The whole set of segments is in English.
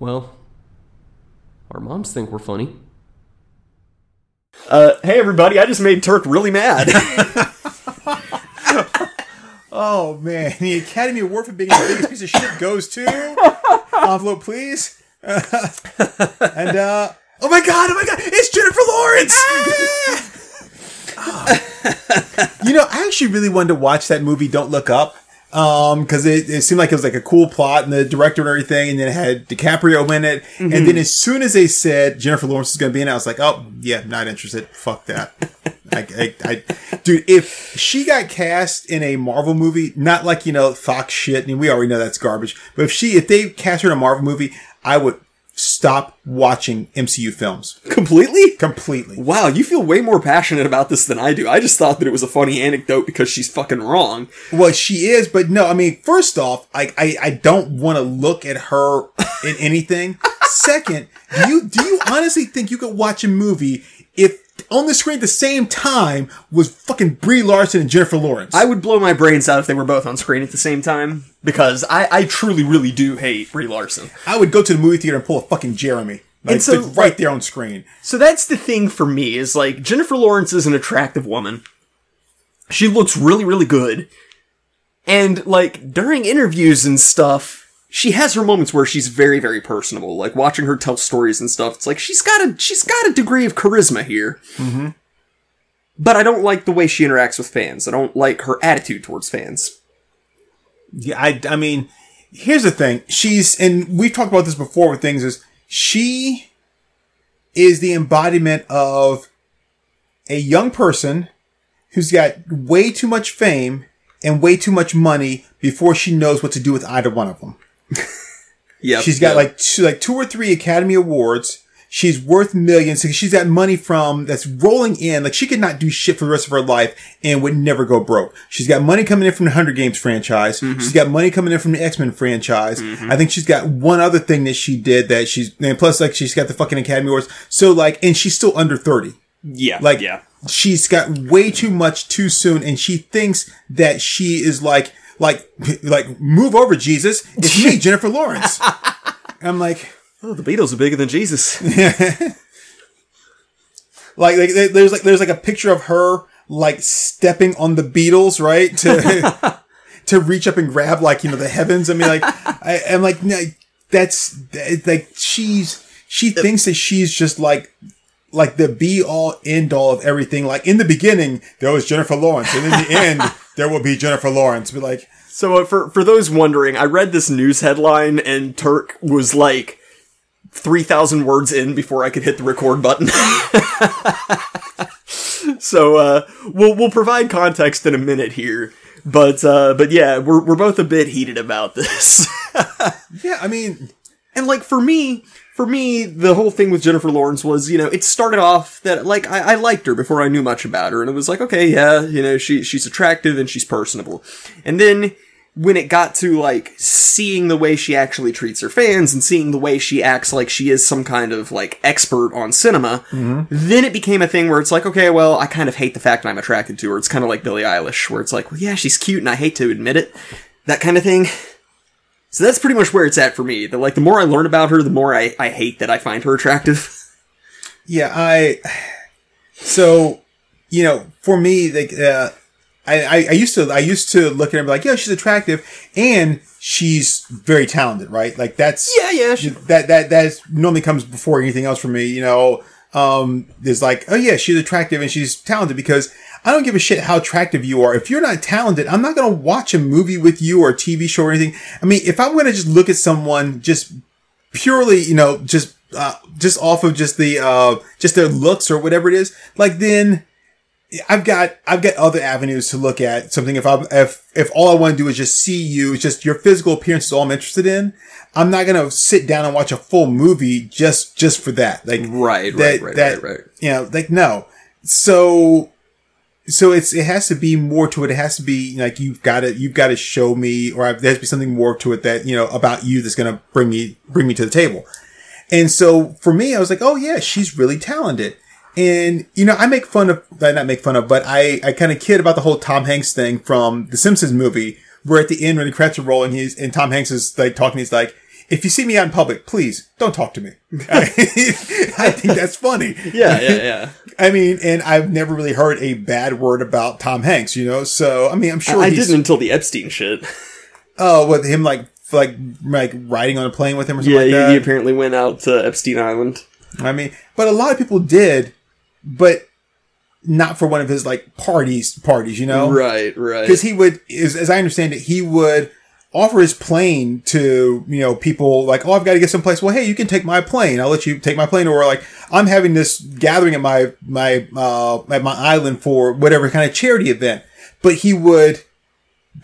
Well, our moms think we're funny. Uh, hey everybody, I just made Turk really mad. Oh man, the Academy Award for being the biggest piece of shit goes to envelope, please. and uh, oh my god, oh my god, it's Jennifer Lawrence. you know, I actually really wanted to watch that movie. Don't look up. Um, cause it, it seemed like it was like a cool plot and the director and everything. And then it had DiCaprio in it. And then as soon as they said Jennifer Lawrence is going to be in it, I was like, oh yeah, not interested. Fuck that. I, I, I, dude, if she got cast in a Marvel movie, not like, you know, Fox shit, I mean, we already know that's garbage, but if she, if they cast her in a Marvel movie, I would stop watching MCU films Completely? completely. Wow, you feel way more passionate about this than I do. I just thought that it was a funny anecdote because she's fucking wrong. Well, she is, but no, I mean, first off, I, I, I don't want to look at her in anything. Second, do you, do you honestly think you could watch a movie if on the screen at the same time was fucking Brie Larson and Jennifer Lawrence? I would blow my brains out if they were both on screen at the same time because I, I truly, really do hate Brie Larson. I would go to the movie theater and pull a fucking Jeremy. Like, And so, like, right there on screen. So that's the thing for me is like Jennifer Lawrence is an attractive woman. She looks really, really good. And like during interviews and stuff, she has her moments where she's very, very personable. Like watching her tell stories and stuff. It's like she's got a she's got a degree of charisma here. Mm-hmm. But I don't like the way she interacts with fans. I don't like her attitude towards fans. Yeah, I, I mean, here's the thing. She's, and we've talked about this before with things is she is the embodiment of a young person who's got way too much fame and way too much money before she knows what to do with either one of them. Yeah, She's got like two, like two or three Academy Awards. She's worth millions. So she's got money from that's rolling in. Like she could not do shit for the rest of her life and would never go broke. She's got money coming in from the Hunger Games franchise. Mm-hmm. She's got money coming in from the X Men franchise. Mm-hmm. I think she's got one other thing that she did that she's and plus like she's got the fucking Academy Awards. So like, and she's still under thirty. yeah, Like, yeah. she's got way too much too soon, and she thinks that she is like, like, like, move over, Jesus. It's me, Jennifer Lawrence. I'm like, Oh, the Beatles are bigger than Jesus. like, like, there's like, there's like a picture of her like stepping on the Beatles, right? To to reach up and grab like you know the heavens. I mean, like, I, I'm like, no, that's like she's she thinks that she's just like like the be all end all of everything. Like in the beginning, there was Jennifer Lawrence, and in the end, there will be Jennifer Lawrence. Be like, So uh, for for those wondering, I read this news headline and Turk was like three thousand words in before I could hit the record button. so uh, we'll we'll provide context in a minute here, but uh, but yeah, we're we're both a bit heated about this. yeah, I mean, And like for me, for me, the whole thing with Jennifer Lawrence was, you know, it started off that like I, I liked her before I knew much about her, and it was like, okay, yeah, you know, she she's attractive and she's personable. And then when it got to like seeing the way she actually treats her fans and seeing the way she acts like she is some kind of like expert on cinema, mm-hmm. then it became a thing where it's like, okay, well, I kind of hate the fact that I'm attracted to her. It's kind of like Billie Eilish, where it's like, well, yeah, she's cute and I hate to admit it. That kind of thing. So that's pretty much where it's at for me. The like the more I learn about her, the more I, I hate that I find her attractive. yeah, I. So, you know, for me, like, uh, I, I, used to, I used to look at her and be like, yeah, she's attractive and she's very talented, right? Like that's, Yeah, yeah, that, that, that is, normally comes before anything else for me, you know, um, is like, oh yeah, she's attractive and she's talented because I don't give a shit how attractive you are. If you're not talented, I'm not going to watch a movie with you or a TV show or anything. I mean, if I'm going to just look at someone just purely, you know, just, uh, just off of just the, uh, just their looks or whatever it is, like then, I've got I've got other avenues to look at something. If I if if all I want to do is just see you, it's just your physical appearance is all I'm interested in. I'm not gonna sit down and watch a full movie just just for that. Like Right, that, right, right, that, right, right. You know, like no. So so it's it has to be more to it. It has to be like you've got to you've got to show me, or there has to be something more to it that you know about you that's gonna bring me bring me to the table. And so for me, I was like, oh yeah, she's really talented. And, you know, I make fun of, uh, not make fun of, but I, I kind of kid about the whole Tom Hanks thing from the Simpsons movie, where at the end when the credits are rolling, he's, and Tom Hanks is like talking, he's like, if you see me out in public, please don't talk to me. I, think that's funny. Yeah, yeah, yeah. I mean, and I've never really heard a bad word about Tom Hanks, you know. So I mean, I'm sure I he's, didn't until the Epstein shit. Oh, with him like like like riding on a plane with him or something Yeah, like he apparently went out to Epstein Island. I mean, but a lot of people did, but not for one of his like parties parties, you know. Right, right. because he would, as, as I understand it, he would offer his plane to you know people like, oh, I've got to get someplace. Well, hey, you can take my plane. I'll let you take my plane. Or like, I'm having this gathering at my my uh, at my island for whatever kind of charity event. But he would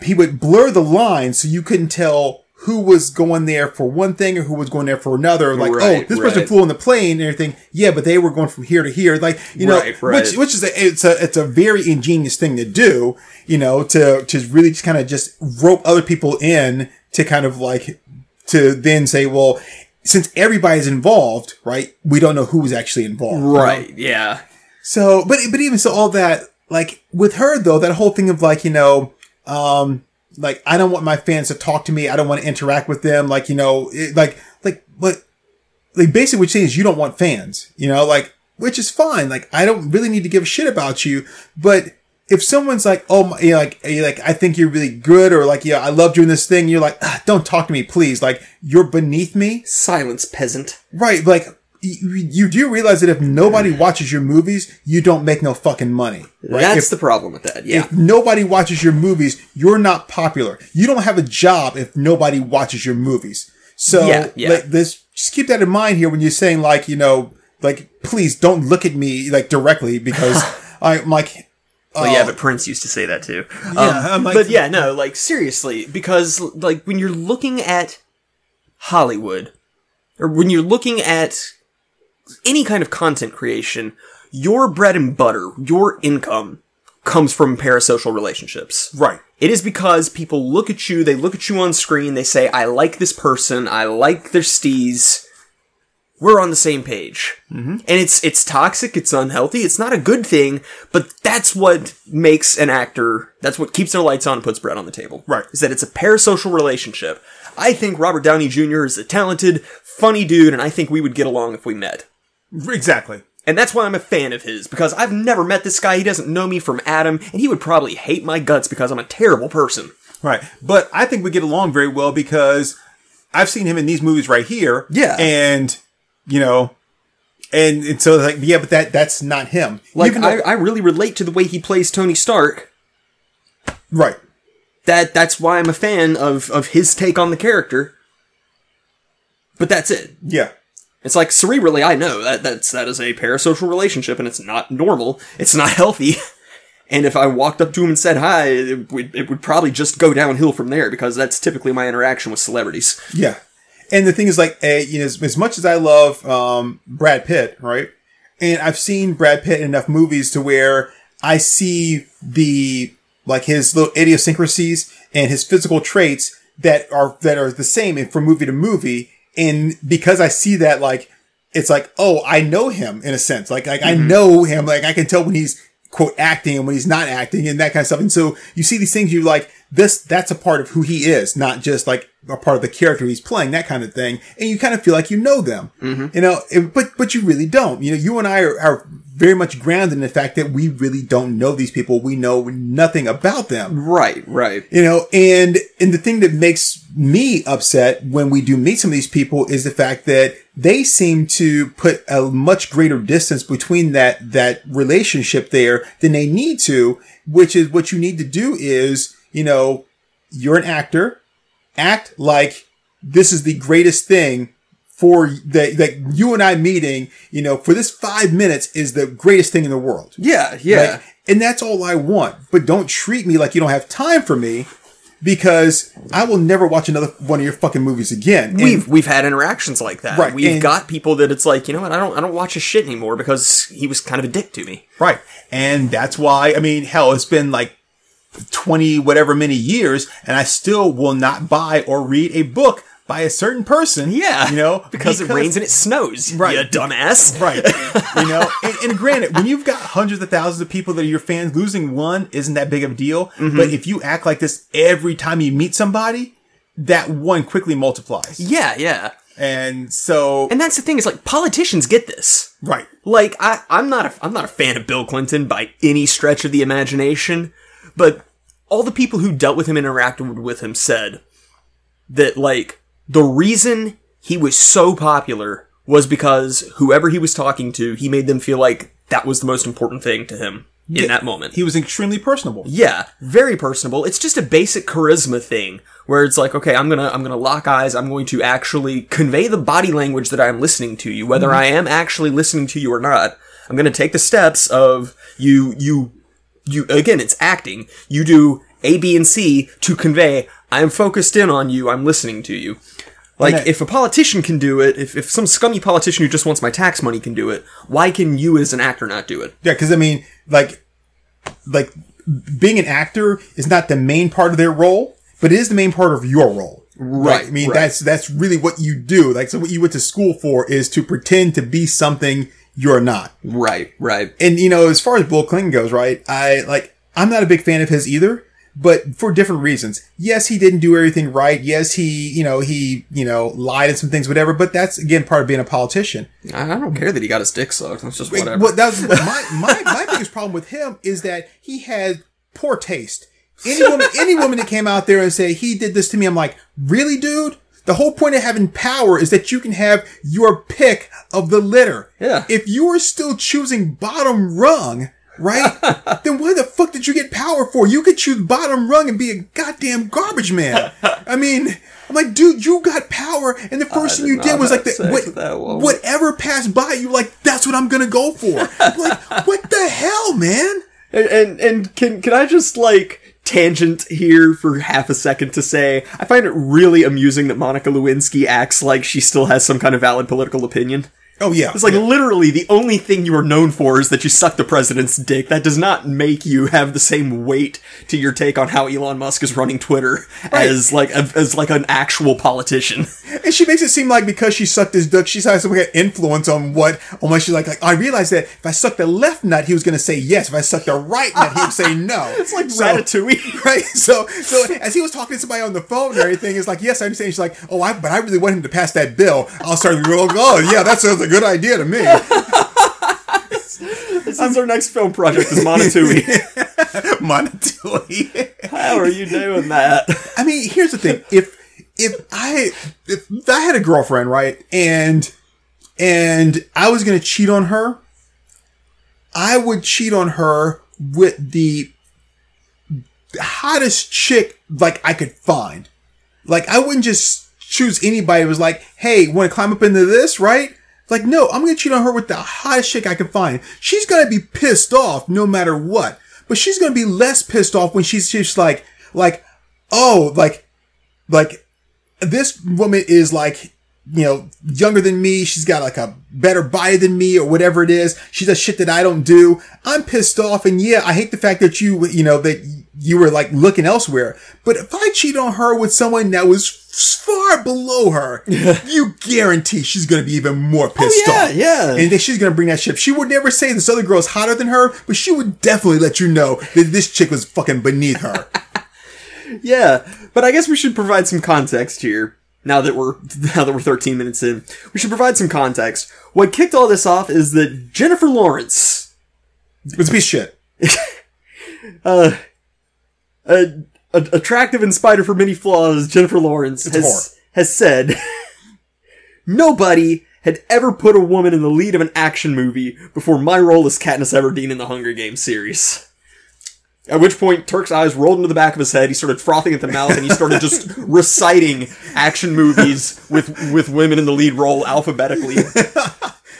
he would blur the line so you couldn't tell who was going there for one thing or who was going there for another. Like, Right, oh, this person flew on the plane and everything. Yeah, but they were going from here to here. Like, you know, Right, right. which which is a, it's a it's a very ingenious thing to do. You know, to to really just kind of just rope other people in to kind of like to then say, well, since everybody's involved, right? We don't know who's actually involved, you know? right, yeah. So, but but even so, all that like with her though, that whole thing of like you know, um, like I don't want my fans to talk to me. I don't want to interact with them. Like you know, it, like like what, like basically what you're saying is you don't want fans. You know, like which is fine. Like I don't really need to give a shit about you, but. If someone's like, oh, my, you know, like, like, I think you're really good, or like, yeah, I love doing this thing. You're like, ah, don't talk to me, please. Like, you're beneath me. Silence, peasant. Right, like you, you do realize that if nobody watches your movies, you don't make no fucking money. Right? That's if, the problem with that. Yeah. if nobody watches your movies, you're not popular. You don't have a job if nobody watches your movies. So Yeah, yeah. like this just keep that in mind here when you're saying like, you know, like please don't look at me like directly because I'm like Well, yeah, uh, but Prince used to say that too. Oh. Yeah, um, I'm like- but yeah, no, like seriously, because like when you're looking at Hollywood, or when you're looking at any kind of content creation, your bread and butter, your income comes from parasocial relationships. right. It is because people look at you, they look at you on screen, they say, I like this person, I like their steez. We're on the same page. Mm-hmm. And it's, it's toxic, it's unhealthy, it's not a good thing, but that's what makes an actor, that's what keeps their lights on and puts bread on the table. Right. Is that it's a parasocial relationship. I think Robert Downey Jr. is a talented, funny dude, and I think we would get along if we met. Exactly. And that's why I'm a fan of his, because I've never met this guy, he doesn't know me from Adam, and he would probably hate my guts because I'm a terrible person. Right. But I think we get along very well because I've seen him in these movies right here. Yeah. And, you know, and, and so like, yeah, but that, that's not him. Like Even though- I, I really relate to the way he plays Tony Stark. right. That that's why I'm a fan of of his take on the character. But that's it. Yeah. It's like cerebrally, I know that that's that is a parasocial relationship, and it's not normal. It's not healthy. And if I walked up to him and said hi, it would, it would probably just go downhill from there because that's typically my interaction with celebrities. Yeah. And the thing is, like, uh, you know, as, as much as I love um, Brad Pitt, right? And I've seen Brad Pitt in enough movies to where I see the like his little idiosyncrasies and his physical traits that are that are the same from movie to movie. And because I see that, like, it's like, oh, I know him in a sense. Like, like I mm-hmm. know him. Like, I can tell when he's quote acting and when he's not acting and that kind of stuff. And so you see these things, you like this. That's a part of who he is, not just like a part of the character he's playing, that kind of thing. And you kind of feel like you know them, mm-hmm. you know. and- But but you really don't. You know, you and I are, are very much grounded in the fact that we really don't know these people. We know nothing about them Right, right. you know and and the thing that makes me upset when we do meet some of these people is the fact that they seem to put a much greater distance between that that relationship there than they need to which is what you need to do is you know you're an actor act like this is the greatest thing for that that you and I meeting, you know, for this five minutes is the greatest thing in the world. Yeah, yeah. Like, and that's all I want. But don't treat me like you don't have time for me because I will never watch another one of your fucking movies again. And- we've we've had interactions like that. Right, We've and- got people that it's like, you know what, I don't I don't watch his shit anymore because he was kind of a dick to me. right. And that's why, I mean, hell, it's been like 20 whatever many years and I still will not buy or read a book by a certain person. Yeah. You know, because, it rains and it snows. Right. You dumbass. Right. You know, and, and granted, when you've got hundreds of thousands of people that are your fans, losing one isn't that big of a deal. Mm-hmm. But if you act like this every time you meet somebody, that one quickly multiplies. Yeah, yeah. And so, And that's the thing is like politicians get this. right. Like I, I'm not a, I'm not a fan of Bill Clinton by any stretch of the imagination, but all the people who dealt with him interacted with him said that like the reason he was so popular was because whoever he was talking to, he made them feel like that was the most important thing to him in that moment. He was extremely personable. Yeah, very personable. It's just a basic charisma thing where it's like, okay, I'm gonna I'm gonna lock eyes. I'm going to actually convey the body language that I'm listening to you, whether mm-hmm. I am actually listening to you or not. I'm gonna take the steps of you you you again. It's acting. You do A, B, and C to convey. I'm focused in on you. I'm listening to you. Like, I- if a politician can do it, if, if some scummy politician who just wants my tax money can do it, why can you as an actor not do it? Yeah, because I mean, like, like being an actor is not the main part of their role, but it is the main part of your role. Right, I mean, right. that's that's really what you do. Like, so what you went to school for is to pretend to be something you're not. Right, right. And you know, as far as Bill Clinton goes, right? I like I'm not a big fan of his either, but for different reasons. Yes, he didn't do everything right. Yes, he, you know, he, you know, lied and some things, whatever. But that's again part of being a politician. I don't care that he got his dick sucked. That's just whatever. What that's my, my my biggest problem with him is that he had poor taste. Any woman, any woman that came out there and say he did this to me, I'm like, really, dude. The whole point of having power is that you can have your pick of the litter. Yeah. If you are still choosing bottom rung, right? then why the fuck did you get power for? You could choose bottom rung and be a goddamn garbage man. I mean, I'm like, dude, you got power, and the first thing did you did was like the, what, with that woman. whatever passed by, you like, that's what I'm gonna go for. Like, what the hell, man? And, and and can can I just like tangent here for half a second to say I find it really amusing that Monica Lewinsky acts like she still has some kind of valid political opinion. Oh yeah, It's like literally the only thing you are known for is that you suck the president's dick. That does not make you have the same weight to your take on how Elon Musk is running Twitter as like a, as like an actual politician. and she makes it seem like because she sucked his dick, she's had some kind of influence on what. Almost she's like, like, I realized that if I sucked the left nut, he was gonna say yes. If I sucked the right nut, he would say no. It's like So- Ratatouille. Right, so so as he was talking to somebody on the phone and everything, it's like, yes, I understand. She's like, oh, I, but I really want him to pass that bill. I'll start to go, oh, yeah, that sounds a good idea to me. This is our next film project is Monotui. Monotui. How are you doing that? I mean, here's the thing: if if I if I had a girlfriend, right, and and I was gonna cheat on her, I would cheat on her with the hottest chick like I could find. Like I wouldn't just choose anybody who was like, "Hey, want to climb up into this?" Right? Like, no, I'm gonna cheat on her with the hottest chick I can find. She's gonna be pissed off no matter what, but she's gonna be less pissed off when she's just like, like, oh, like, like this woman is like, you know, younger than me. She's got like a better body than me or whatever it is. She does shit that I don't do. I'm pissed off. And yeah, I hate the fact that you, you know, that you were like looking elsewhere. But if I cheat on her with someone that was far below her, you guarantee she's going to be even more oh, pissed yeah, off. yeah. And then she's going to bring that shit. She would never say this other girl's hotter than her, but she would definitely let you know that this chick was fucking beneath her. Yeah, but I guess we should provide some context here. Now that we're now that we're 13 minutes in, we should provide some context. What kicked all this off is that Jennifer Lawrence, It was a piece of shit. Uh, a, a, attractive in spite of her many flaws, Jennifer Lawrence has has said nobody had ever put a woman in the lead of an action movie before my role as Katniss Everdeen in the Hunger Games series. At which point, Turk's eyes rolled into the back of his head. He started frothing at the mouth, and he started just reciting action movies with with women in the lead role alphabetically.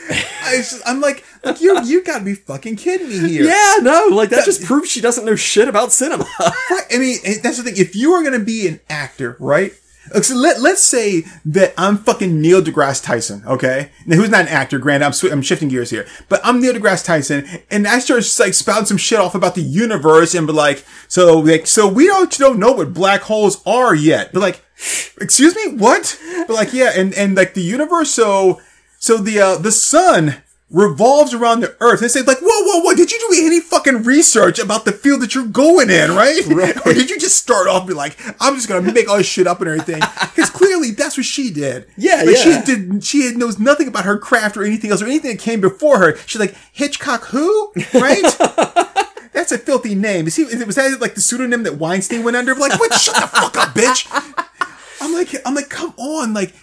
I just, I'm like, like you you gotta be fucking kidding me here. Yeah, no, like that just proves she doesn't know shit about cinema. Right. I mean, that's the thing. If you are gonna be an actor, right? Let, let's say that I'm fucking Neil deGrasse Tyson, okay? Now, who's not an actor, granted, I'm, swi- I'm shifting gears here. But I'm Neil deGrasse Tyson, and I start like spouting some shit off about the universe and be like, so, like, so we don't, don't know what black holes are yet. But like, excuse me, what? But like, yeah, and, and like the universe, so, so the, uh, the sun revolves around the earth. And they say like, whoa, on, what did you do any fucking research about the field that you're going in, right? or did you just start off and be like, I'm just gonna make all this shit up and everything? Because clearly that's what she did. Yeah, like, yeah. She did. She knows nothing about her craft or anything else or anything that came before her. She's like Hitchcock, who? Right? That's a filthy name. Is he? Was that like the pseudonym that Weinstein went under? Like, what? Shut the fuck up, bitch. I'm like, I'm like, come on, like,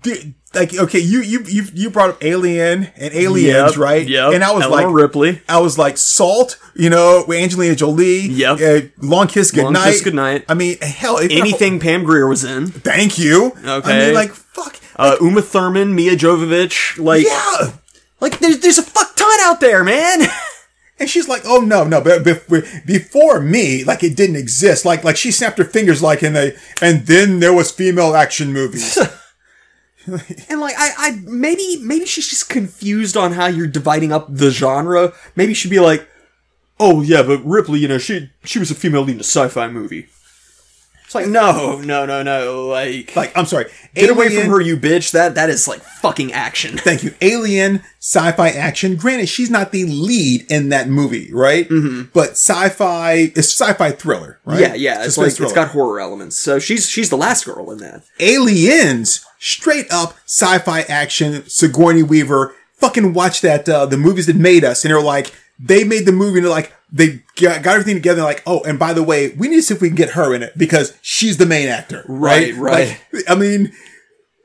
dude, like, okay, you you you you brought up Alien and Aliens, Yep, right? Yeah. And I was Eleanor like, Ripley. I was like, Salt, you know, with Angelina Jolie. Yep. Uh, Long Kiss Goodnight. Long Kiss Goodnight. I mean, hell, if Anything Pam Grier was in. Thank you. Okay. I mean, like, fuck. Uh, Uma Thurman, Mia Jovovich. Like, yeah. like there's, there's a fuck ton out there, man. And she's like, "Oh no, no!" But before me, like it didn't exist. Like, like she snapped her fingers, like in the. And then there was female action movies. And like, I, I, maybe, maybe she's just confused on how you're dividing up the genre. Maybe she'd be like, oh yeah, but Ripley, you know, she, she was a female lead in a sci-fi movie. It's like, no, no, no, no, like, like, I'm sorry, get away from her, you bitch. That, that is like fucking action. Thank you. Alien sci-fi action. Granted, she's not the lead in that movie, right? Mm-hmm. But sci-fi, it's sci-fi thriller, right? Yeah, yeah, it's Suspense like, it's thriller. got horror elements. So she's, she's the last girl in that. Aliens, straight up sci-fi action. Sigourney Weaver. Fucking watch that. Uh, the movies that made us, and they're like, they made the movie, and they're like, they got, got everything together. Like, oh, and by the way, we need to see if we can get her in it because she's the main actor, right? Right, right. Like, I mean,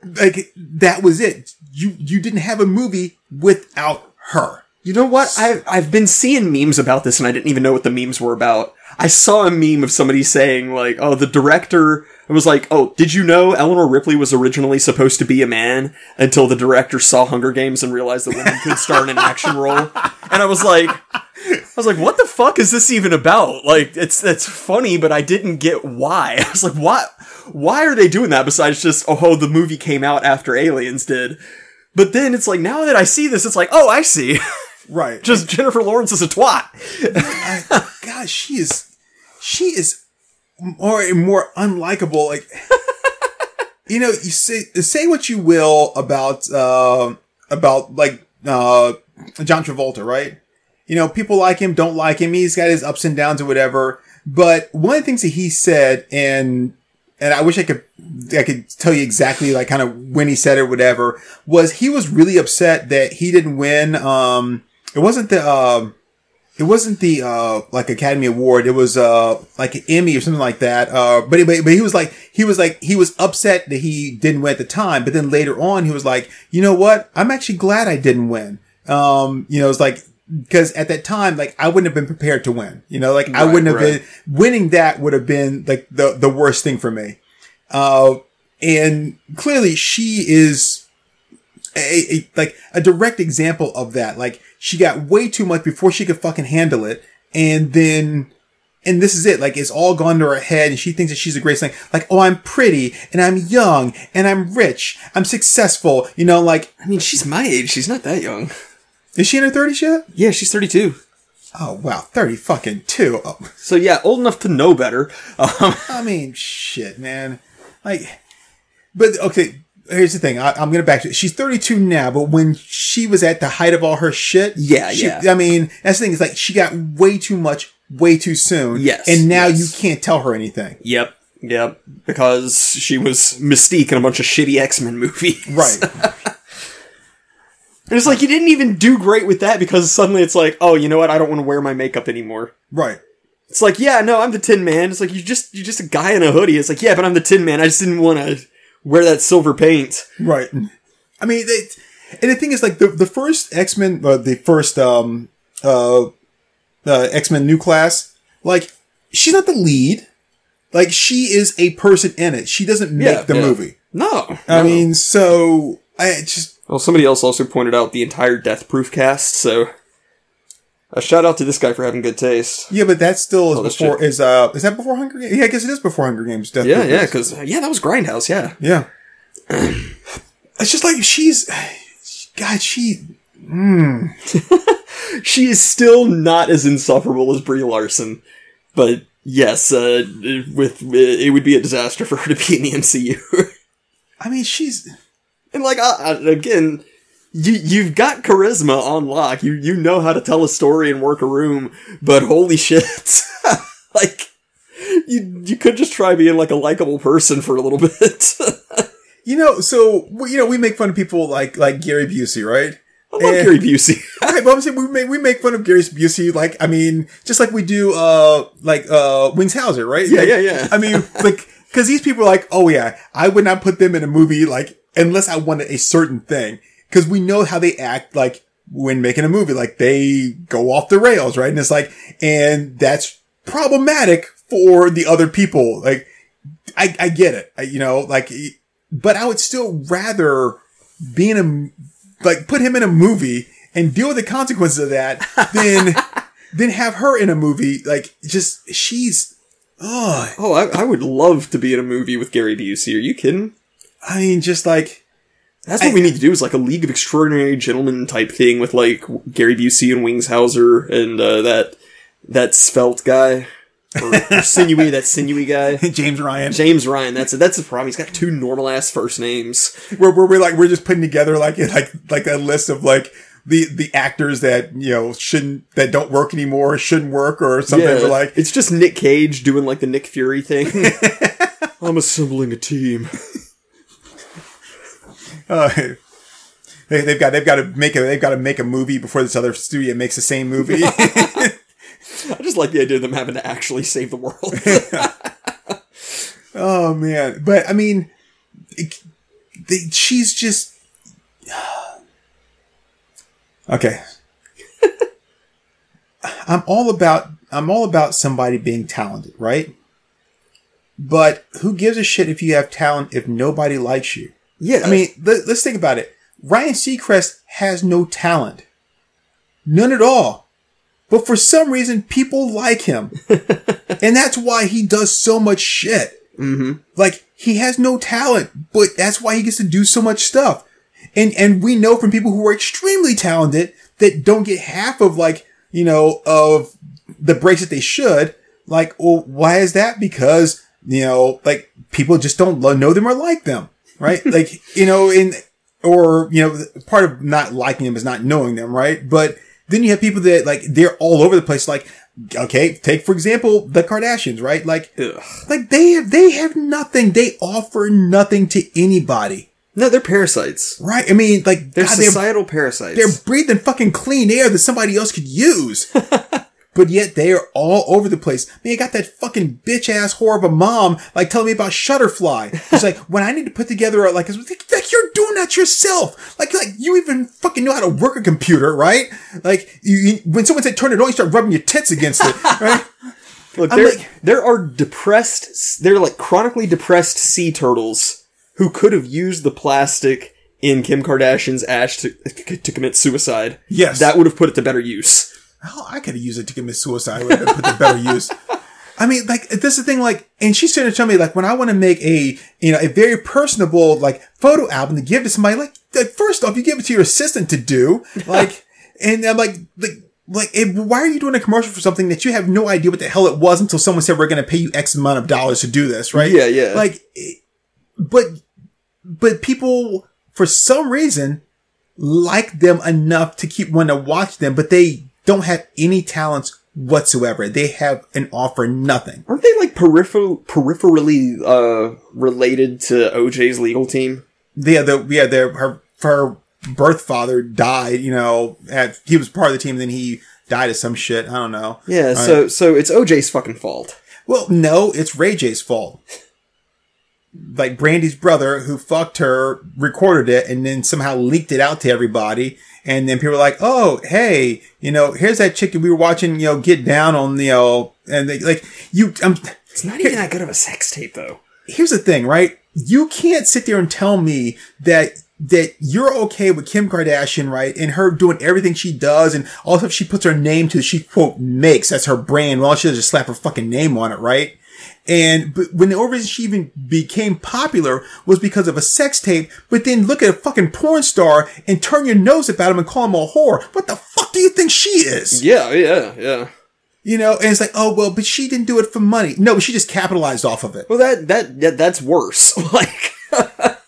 like that was it. You you didn't have a movie without her. You know what? I've, I've been seeing memes about this and I didn't even know what the memes were about. I saw a meme of somebody saying, like, oh, the director it was like, oh, did you know Eleanor Ripley was originally supposed to be a man until the director saw Hunger Games and realized that women could star in an action role? And I was like, I was like, what the fuck is this even about? Like, it's, it's funny, but I didn't get why. I was like, what? Why are they doing that besides just, oh, the movie came out after Aliens did? But then it's like, now that I see this, it's like, oh, I see. Right. just Jennifer Lawrence is a twat. I, God, she is, she is more and more unlikable. Like, you know, you say say what you will about uh, about like uh, John Travolta, right? You know, people like him, don't like him. He's got his ups and downs or whatever. But one of the things that he said, and and I wish I could I could tell you exactly like kind of when he said it or whatever, was he was really upset that he didn't win. Um, it wasn't the um, it wasn't the uh like Academy Award. It was uh like an Emmy or something like that. Uh, but but but he was like he was like he was upset that he didn't win at the time. But then later on, he was like, you know what? I'm actually glad I didn't win. Um, you know, it's like because at that time, like I wouldn't have been prepared to win. You know, like I wouldn't have right. been winning. That would have been like the the worst thing for me. Uh, and clearly she is a, a like a direct example of that. Like she got way too much before she could fucking handle it, and then and this is it. Like it's all gone to her head, and she thinks that she's the greatest thing. Like, oh, I'm pretty, and I'm young, and I'm rich, I'm successful. You know, like I mean, she's my age. She's not that young. is she in her thirties yet? Yeah, she's 32. Oh wow, thirty fucking two. Oh, So yeah, old enough to know better. Um, I mean, shit, man. Like, but okay. Here's the thing. I, I'm gonna back to. She's 32 now, but when she was at the height of all her shit, Yeah, she, yeah. I mean, that's the thing. Is like she got way too much, way too soon. Yes, and now yes. you can't tell her anything. yep, yep. Because she was Mystique in a bunch of shitty X Men movies. Right. And it's like you didn't even do great with that because suddenly it's like, oh, you know what? I don't want to wear my makeup anymore. right. It's like, yeah, no, I'm the Tin Man. It's like you just you're just a guy in a hoodie. It's like, yeah, but I'm the Tin Man. I just didn't want to wear that silver paint. Right. I mean, they, and the thing is, like the the first X Men, uh, the first um uh, uh X Men New Class, like she's not the lead. Like she is a person in it. She doesn't make Yeah, the yeah. movie. No, I no. mean, so I just Well, somebody else also pointed out the entire Death Proof cast, so a shout out to this guy for having good taste. yeah, but that still is Oh, before is uh is that before Hunger Games? Yeah, I guess it is before Hunger Games. Death Yeah, Proof yeah, because yeah, that was Grindhouse. Yeah, yeah. it's just like she's, God, she she is still not as insufferable as Brie Larson, but yes, uh, with it would be a disaster for her to be in the MCU. I mean, she's and like uh, again, you you've got charisma on lock. You you know how to tell a story and work a room, but holy shit, like you you could just try being like a likable person for a little bit. You know, so you know, we make fun of people like like Gary Busey, right? I love And- Gary Busey. Right, but I'm saying we make we make fun of Gary Busey, like I mean, just like we do, uh, like uh, Wings Hauser, right? Yeah, Like, yeah, yeah. I mean, like because these people are like, oh yeah, I would not put them in a movie like unless I wanted a certain thing, because we know how they act, like when making a movie, like they go off the rails, right? And it's like, and that's problematic for the other people. Like, I I get it, I, you know, like, but I would still rather be in a like put him in a movie and deal with the consequences of that than than have her in a movie like just she's oh Oh, I, I would love to be in a movie with Gary Busey. Are you kidding? I mean just like That's what we need to do is like a League of Extraordinary Gentlemen type thing with like Gary Busey and Wings Hauser and uh, that that svelte guy or, or sinewy that sinewy guy. James Ryan James Ryan. That's it. That's the problem. He's got two normal ass first names. where, where we're like we're just putting together like like like a list of like the the actors that you know shouldn't that don't work anymore shouldn't work or something Yeah, like it's just Nick Cage doing like the Nick Fury thing. I'm assembling a team. Uh, they, they've got they've got to make a they've got to make a movie before this other studio makes the same movie I just like the idea of them having to actually save the world. Oh man, but I mean, it, they, she's just okay. I'm all about I'm all about somebody being talented, right? But who gives a shit if you have talent if nobody likes you? Yeah, I mean, let, let's think about it. Ryan Seacrest has no talent, none at all. But for some reason, people like him, and that's why he does so much shit. mm-hmm. Like he has no talent, but that's why he gets to do so much stuff. And and we know from people who are extremely talented that don't get half of like, you know, of the breaks that they should. Like, well, why is that? Because, you know, like people just don't know them or like them, right? like, you know, in, or, you know, part of not liking them is not knowing them, right? But then you have people that like, they're all over the place. Like, okay, take for example, the Kardashians, right? Like, Ugh. like they have, they have nothing. They offer nothing to anybody, No, they're parasites. right? I mean, like They're God, they're, societal parasites. they're breathing fucking clean air that somebody else could use. but yet they are all over the place. Man, I got that fucking bitch ass whore of a mom, like telling me about Shutterfly. It's like, when I need to put together, a, like, like, like, you're doing that yourself. Like, like, you even fucking know how to work a computer, right? Like, you, you- when someone said turn it on, you start rubbing your tits against it, right? Look, I'm there, like- there are depressed, they're like chronically depressed sea turtles who could have used the plastic in Kim Kardashian's ash to, to commit suicide. Yes. That would have put it to better use. Hell, I could have used it to commit suicide. Would have put to better use. I mean, like, this is the thing, like, and she's trying to tell me, like, when I want to make a, you know, a very personable, like, photo album to give to somebody, like, like first off, you give it to your assistant to do, like, and I'm like, like, like, it, why are you doing a commercial for something that you have no idea what the hell it was until someone said we're going to pay you X amount of dollars to do this, right? Yeah, yeah. Like, but, but people, for some reason, like them enough to keep wanting to watch them, but they don't have any talents whatsoever. They have an offer nothing. Aren't they like peripher- peripherally uh, related to OJ's legal team? Yeah, the yeah, their her her birth father died. You know, at, he was part of the team. Then he died of some shit. I don't know. Yeah, so so it's OJ's fucking fault. Well, no, it's Ray J's fault. Like Brandy's brother, who fucked her, recorded it and then somehow leaked it out to everybody. And then people were like, "Oh, hey, you know, here's that chick that we were watching, you know, get down on, you know." And they, like, you, um, It's not even that good of a sex tape, though. here's the thing, right? You can't sit there and tell me that that you're okay with Kim Kardashian, right? And her doing everything she does and also if she puts her name to, she quote makes, that's her brand. Well, she does just slap her fucking name on it, right? And but when the only she even became popular was because of a sex tape, but then look at a fucking porn star and turn your nose about him and call him a whore. What the fuck do you think she is? Yeah, yeah, yeah. You know, and it's like, oh well, but she didn't do it for money. No, she just capitalized off of it. Well, that that, that that's worse. like,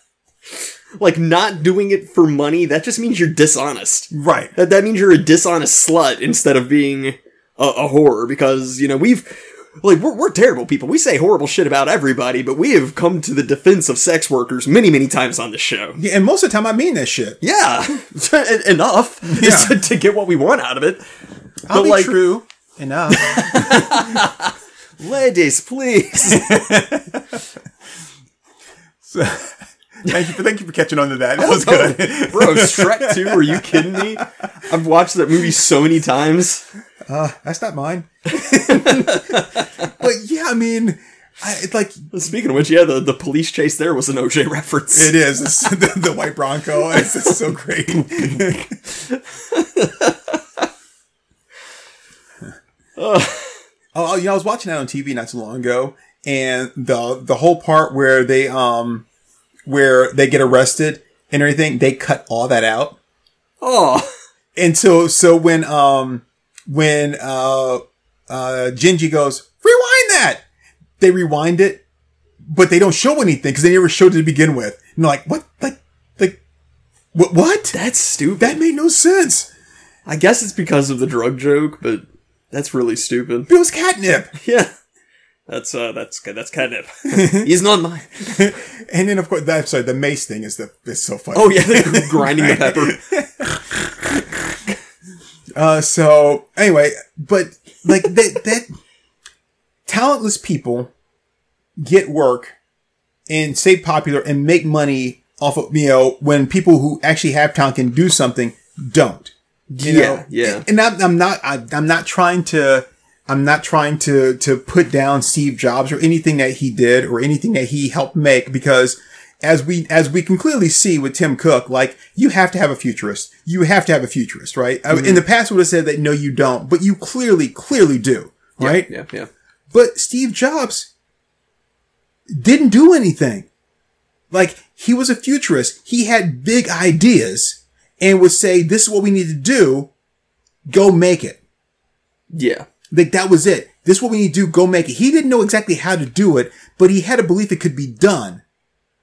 like not doing it for money, that just means you're dishonest. Right. That that means you're a dishonest slut instead of being a, a whore because you know we've like we're, we're terrible people. We say horrible shit about everybody, but we have come to the defense of sex workers many many times on this show. Yeah, and most of the time I mean that shit. Yeah, enough Yeah. to, to get what we want out of it. I'll But, be like- true enough. Ladies, please. thank you for thank you for catching on to that. That oh, was good. Bro, Shrek 2, are you kidding me? I've watched that movie so many times. That's not mine. but yeah, I mean, I, it's like Speaking of which, yeah, the, the police chase there was an OJ reference. it is It's the, the white Bronco. It's, it's so great. oh, you know, I was watching that on TV not too long ago, and the the whole part where they um where they get arrested and everything, they cut all that out. Oh, And so, so when, um, when, uh, uh, Gingy goes, rewind that! They rewind it, but they don't show anything because they never showed it to begin with. And they're like, what? Like, like, what, what? that's stupid. That made no sense. I guess it's because of the drug joke, but that's really stupid. It was catnip. Yeah. That's, uh, that's, that's catnip. He's not mine. And then, of course, that, sorry, the mace thing is the, is so funny. Oh, yeah, grinding the pepper. Uh, so anyway, but like that, that talentless people get work and stay popular and make money off of, you know, when people who actually have talent can do something don't. You Yeah, know? yeah. And I'm, I'm not, I, I'm not trying to, I'm not trying to, to put down Steve Jobs or anything that he did or anything that he helped make because as we, as we can clearly see with Tim Cook, like you have to have a futurist. You have to have a futurist, right? I- In mm-hmm. the past, would have said that no, you don't, but you clearly, clearly do, right? Yeah, yeah. But Steve Jobs didn't do anything. Like, he was a futurist. He had big ideas and would say, this is what we need to do. Go make it. Yeah. Like, that was it. This is what we need to do. Go make it. He didn't know exactly how to do it, but he had a belief it could be done.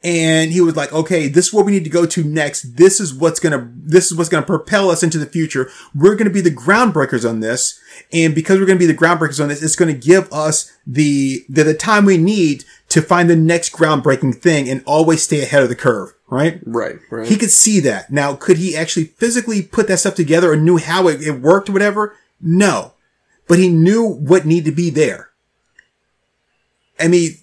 And he was like, okay, this is where we need to go to next. This is what's gonna, this is what's gonna propel us into the future. We're gonna be the groundbreakers on this. And because we're gonna be the groundbreakers on this, it's gonna give us the, the, the time we need to find the next groundbreaking thing and always stay ahead of the curve, right? Right, right. He could see that. Now, could he actually physically put that stuff together or knew how it, it worked or whatever? No. But he knew what needed to be there. I mean,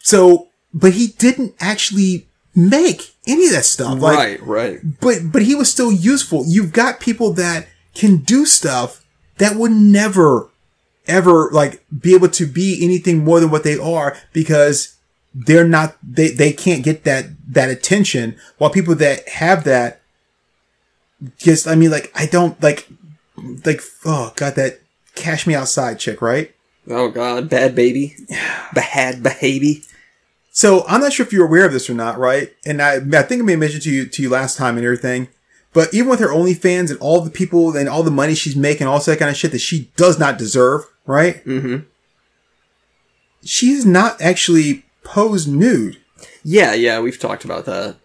so, but he didn't actually make any of that stuff. Like, right, right. but, but he was still useful. You've got people that can do stuff that would never, ever, like, be able to be anything more than what they are because they're not, they, they can't get that, that attention while people that have that just, I mean, like, I don't, like, like, oh, God, that cash me outside chick, right? Oh god, Bhad Bhabie. Bhad Bhabie. So I'm not sure if you're aware of this or not, right? And I, I think I may have mentioned to you to you last time and everything. But even with her OnlyFans and all the people and all the money she's making, all that kind of shit that she does not deserve, right? Mm-hmm. She's not actually posed nude. Yeah, yeah, we've talked about that.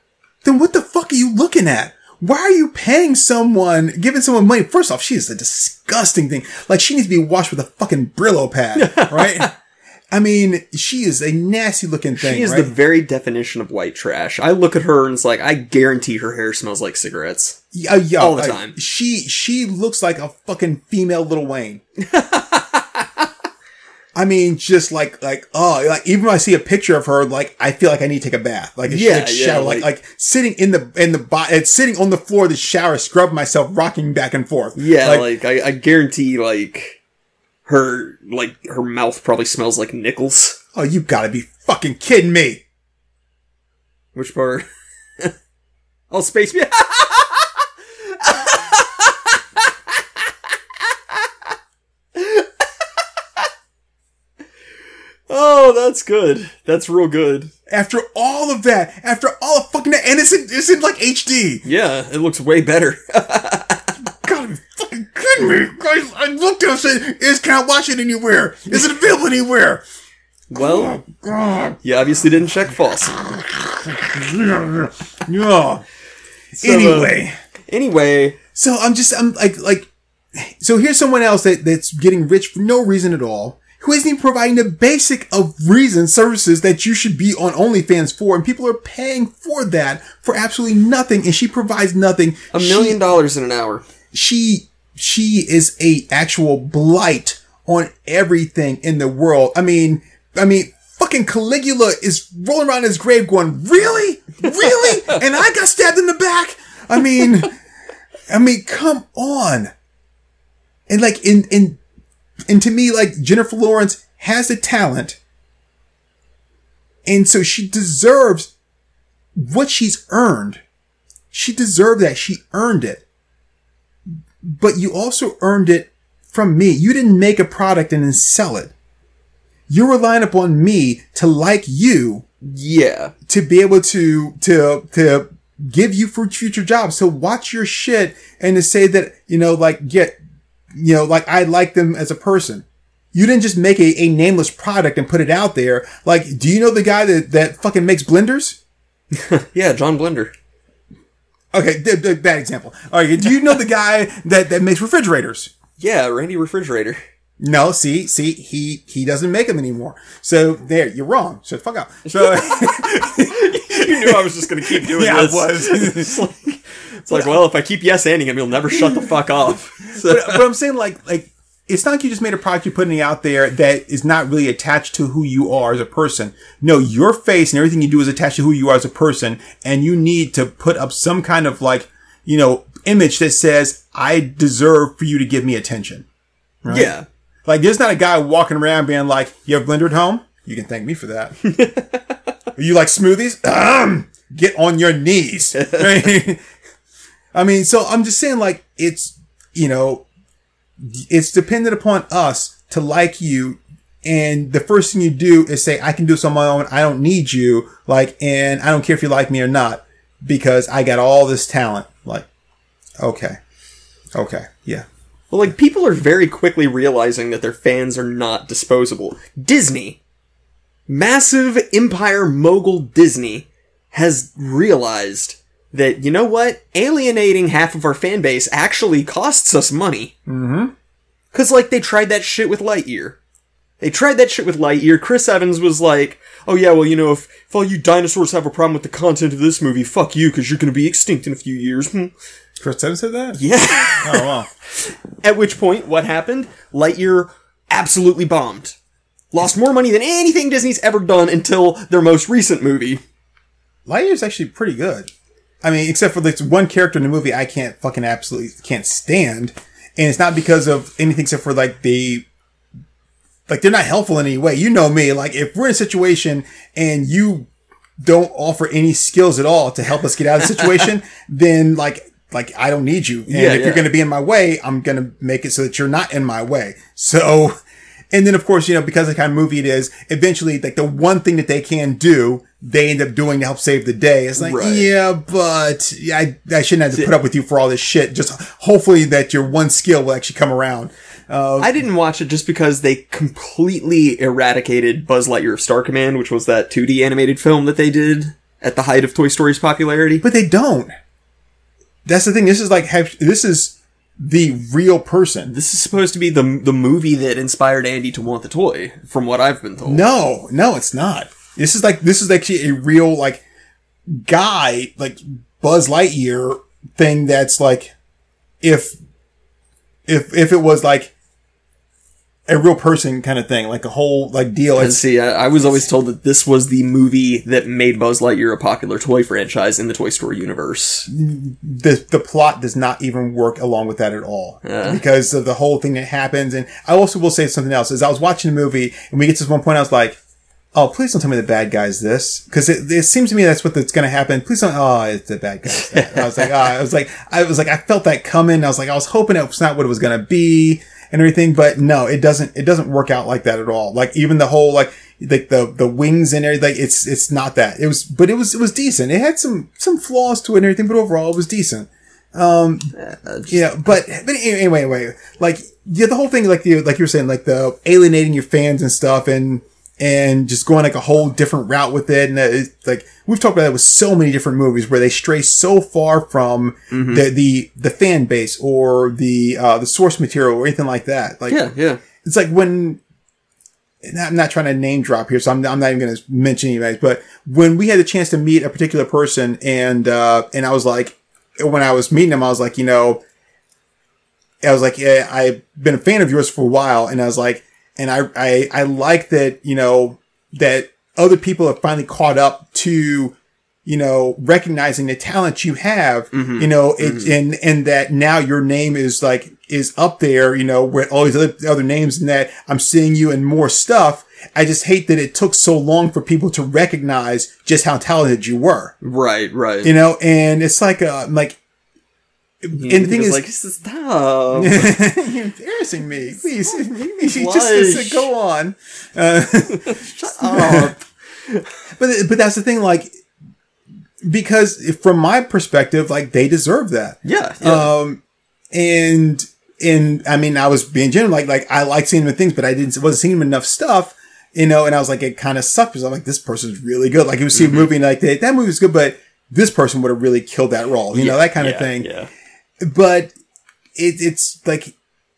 Then what the fuck are you looking at? Why are you paying someone, giving someone money? First off, she is a disgusting thing. Like she needs to be washed with a fucking Brillo pad, right? I mean, she is a nasty looking thing. She is right? the very definition of white trash. I look at her and it's like, I guarantee her hair smells like cigarettes. Yeah, yeah, All the time. She she looks like a fucking female Lil Wayne. I mean, just like like oh, like even when I see a picture of her, like I feel like I need to take a bath. Like a Yeah, like, yeah, shower, like, like- like sitting in the in the bo- sitting on the floor of the shower, scrub myself, rocking back and forth. Yeah, like, I, I guarantee like her like her mouth probably smells like nickels. oh, you gotta be fucking kidding me! Which part? oh, space me. oh, that's good. That's real good. After all of that, after all of fucking that, and it's in, it's in like HD. Yeah, it looks way better. gotta be fucking kidding me. Guys, I looked at it and said, is, can I watch it anywhere? Is it available anywhere? Well, you obviously didn't check Fawcett. Yeah. So, uh, anyway, Anyway, so I'm just I'm like like so here's someone else that, that's getting rich for no reason at all, who isn't even providing the basic of reason services that you should be on OnlyFans for, and people are paying for that for absolutely nothing, and she provides nothing. a She- million dollars in an hour. she she is a actual blight on everything in the world. I mean, I mean, fucking Caligula is rolling around his grave going, "Really, really?" and I got stabbed in the back. I mean, I mean, come on. And like, in in and to me, like Jennifer Lawrence has the talent, and so she deserves what she's earned. She deserved that. She earned it but you also earned it from me. You didn't make a product and then sell it. You're relying upon me to like you Yeah. to be able to, to, to give you for future jobs. So watch your shit and to say that, you know, like get, you know, like I like them as a person. You didn't just make a, a nameless product and put it out there. Like, do you know the guy that, that fucking makes blenders? Yeah, John Blender. Okay, th- th- bad example. All right, do you know the guy that, that makes refrigerators? Yeah, Randy Refrigerator. No, see, see, he he doesn't make them anymore. So there, you're wrong. Shut the fuck up. So You knew I was just gonna keep doing yeah, I this. was. It's like, it's like, well, if I keep yes anding him, he'll never shut the fuck off. So, but, but I'm saying like like it's not like you just made a product you're putting out there that is not really attached to who you are as a person. No, your face and everything you do is attached to who you are as a person, and you need to put up some kind of like you know image that says I deserve for you to give me attention. yeah. Like, there's not a guy walking around being like, "You have blender at home? You can thank me for that." you like smoothies? Um, get on your knees. Right? I mean, so I'm just saying, like, it's you know, Mm-hmm. it's dependent upon us to like you. And the first thing you do is say, "I can do this on my own. I don't need you." Like, and I don't care if you like me or not because I got all this talent. Like, okay, okay, yeah. Well, like people are very quickly realizing that their fans are not disposable. Disney, massive empire mogul Disney, has realized that you know what, alienating half of our fan base actually costs us money. Mm-hmm. Cause like they tried that shit with Lightyear. They tried that shit with Lightyear. Chris Evans was like, "Oh yeah, well you know if if all you dinosaurs have a problem with the content of this movie, fuck you, because you're gonna be extinct in a few years." Hmm. Chris Evans said that. Yeah. Oh wow. At which point, what happened? Lightyear absolutely bombed. Lost more money than anything Disney's ever done until their most recent movie. Lightyear's actually pretty good. I mean, except for this one character in the movie I can't fucking absolutely can't stand. And it's not because of anything except for like the like they're not helpful in any way. You know me, like if we're in a situation and you don't offer any skills at all to help us get out of the situation, then like like I don't need you. And Yeah, if yeah. you're going to be in my way, I'm going to make it so that you're not in my way. So, and then of course, you know, because of the kind of movie it is, eventually like the one thing that they can do, they end up doing to help save the day. It's like, Right. yeah, but yeah, I, I shouldn't have to put up with you for all this shit. Just hopefully that your one skill will actually come around. Uh, I didn't watch it just because they completely eradicated Buzz Lightyear of Star Command, which was that 2D animated film that they did at the height of Toy Story's popularity. but they don't. That's the thing. This is like, have, this is the real person. This is supposed to be the the movie that inspired Andy to want the toy, from what I've been told. No, no, it's not. This is like this is actually a real like guy like Buzz Lightyear thing that's like if if if it was like a real person kind of thing, like a whole like deal. And see, I, I was always told that this was the movie that made Buzz Lightyear a popular toy franchise in the Toy Story universe. the the plot does not even work along with that at all Yeah. because of the whole thing that happens. And I also will say something else. As I was watching the movie and we get to this one point, I was like, "Oh, please don't tell me the bad guy's this," because it, it seems to me that's what that's going to happen. Please don't. Oh, it's the bad guy's that. I was like, oh, I was like, I was like, I felt that coming. I was like, I was hoping it was not what it was going to be and everything, but no, it doesn't. It doesn't work out like that at all. Like even the whole like like the the wings and everything. It's it's not that. It was, but it was it was decent. It had some some flaws to it and everything, but overall it was decent. Um, yeah, but but anyway, anyway, like yeah, the whole thing, like you like you were saying, like the alienating your fans and stuff, and and just going like a whole different route with it. And it's like we've talked about that with so many different movies where they stray so far from Mm-hmm. the, the the fan base or the uh, the source material or anything like that. Like Yeah, yeah. it's like when and I'm not trying to name drop here, so I'm, I'm not even going to mention guys. But when we had the chance to meet a particular person, and uh, and I was like, when I was meeting him, I was like, you know, I was like, yeah, I've been a fan of yours for a while, and I was like, and I I I like that you know that other people have finally caught up to you know recognizing the talent you have you know it, and and that now your name is like is up there you know with all these other, other names and that i'm seeing you in more stuff. I just hate that it took so long for people to recognize just how talented you were. Right, right. you know and it's like uh like and the thing is like, stop. you're embarrassing me please just, just, just go on uh, Stop. but but that's the thing like because from my perspective like they deserve that yeah, yeah. um and and i mean i was being genuine like like i like seeing him in things but i didn't wasn't seeing him enough stuff you know and i was like it kind of sucked because i'm like this person's really good like you see Mm-hmm. a movie and like that, that movie was good but this person would have really killed that role you know that kind of Yeah, thing Yeah. But it, it's like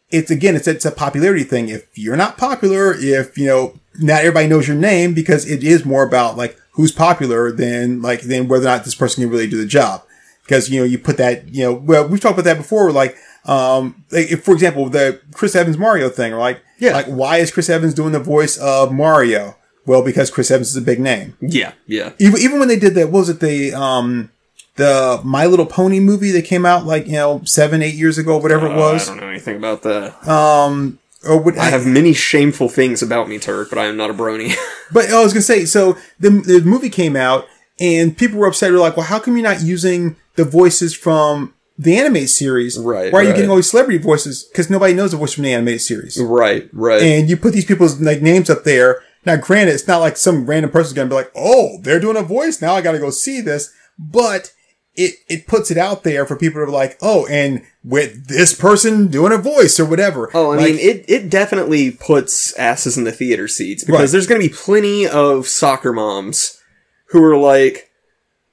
it's again it's it's a popularity thing. If you're not popular if you know not everybody knows your name because it is more about like who's popular than like than whether or not this person can really do the job. Because you know you put that you know well we've talked about that before like um like if, for example the chris evans mario thing like Yeah. like why is chris evans doing the voice of mario? Well because chris evans is a big name. Yeah, yeah. even even when they did that, what was it the um the My Little Pony movie that came out like you know seven eight years ago, whatever it Uh, was, I don't know anything about that. or what? I have many shameful things about me, Turk, but I am not a brony. But I was gonna say, so the the movie came out and people were upset. They're like, well, how come you're not using the voices from the animated series? Right, Why are you getting all these celebrity voices? Because nobody knows the voice from the animated series. right, right. and you put these people's like names up there. Now, granted, it's not like some random person's gonna be like, "Oh, they're doing a voice now. I gotta go see this." But it it puts it out there for people to be like, "Oh, and with this person doing a voice or whatever." Oh, I Like, mean, it, it definitely puts asses in the theater seats because Right. there's going to be plenty of soccer moms who are like,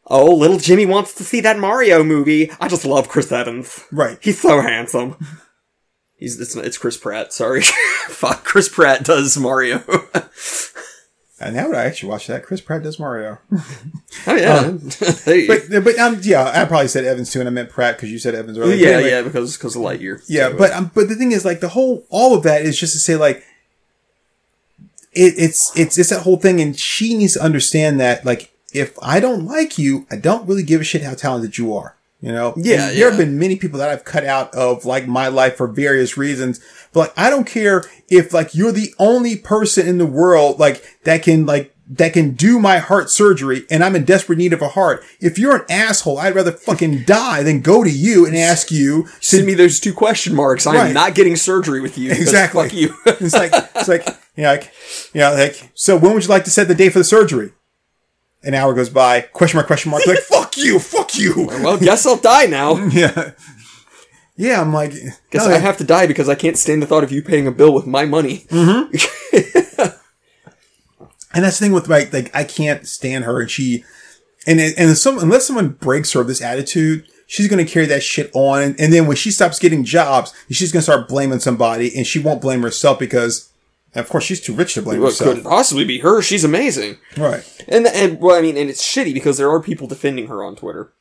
"Oh, little Jimmy wants to see that Mario movie. I just love Chris Evans. Right. He's so handsome." He's it's, it's Chris Pratt. Sorry, fuck. Chris Pratt does Mario. and now would I actually watch that? Chris Pratt does Mario. oh yeah, Hey. but but um, yeah, I probably said Evans too, and I meant Pratt because you said Evans earlier. Yeah, anyway, yeah, because because of Lightyear. Yeah, So, uh, but um, but the thing is, like the whole all of that is just to say, like it, it's it's it's that whole thing, and she needs to understand that, like, if I don't like you, I don't really give a shit how talented you are. You know, Yeah, And there have been many people that I've cut out of like my life for various reasons, but like I don't care if like you're the only person in the world like that can like that can do my heart surgery and I'm in desperate need of a heart. If you're an asshole, I'd rather fucking die than go to you and ask you to Send me those two question marks. I am Right. not getting surgery with you. Exactly. Fuck you. it's like it's like you know, like you know, like so. When would you like to set the date for the surgery? An hour goes by. Question mark? Question mark? Like fuck you, fuck you. well, guess I'll die now. Yeah, yeah. I'm like, Guess no, I have to die because I can't stand the thought of you paying a bill with my money. Mm-hmm. And that's the thing with like, like I can't stand her, and she, and it- and some unless someone breaks her of this attitude. She's gonna carry that shit on, and, and then when she stops getting jobs, she's gonna start blaming somebody, and she won't blame herself because, of course, she's too rich to blame Well, it herself. couldn't possibly be her. She's amazing. Right? And and well, I mean, and it's shitty because there are people defending her on Twitter.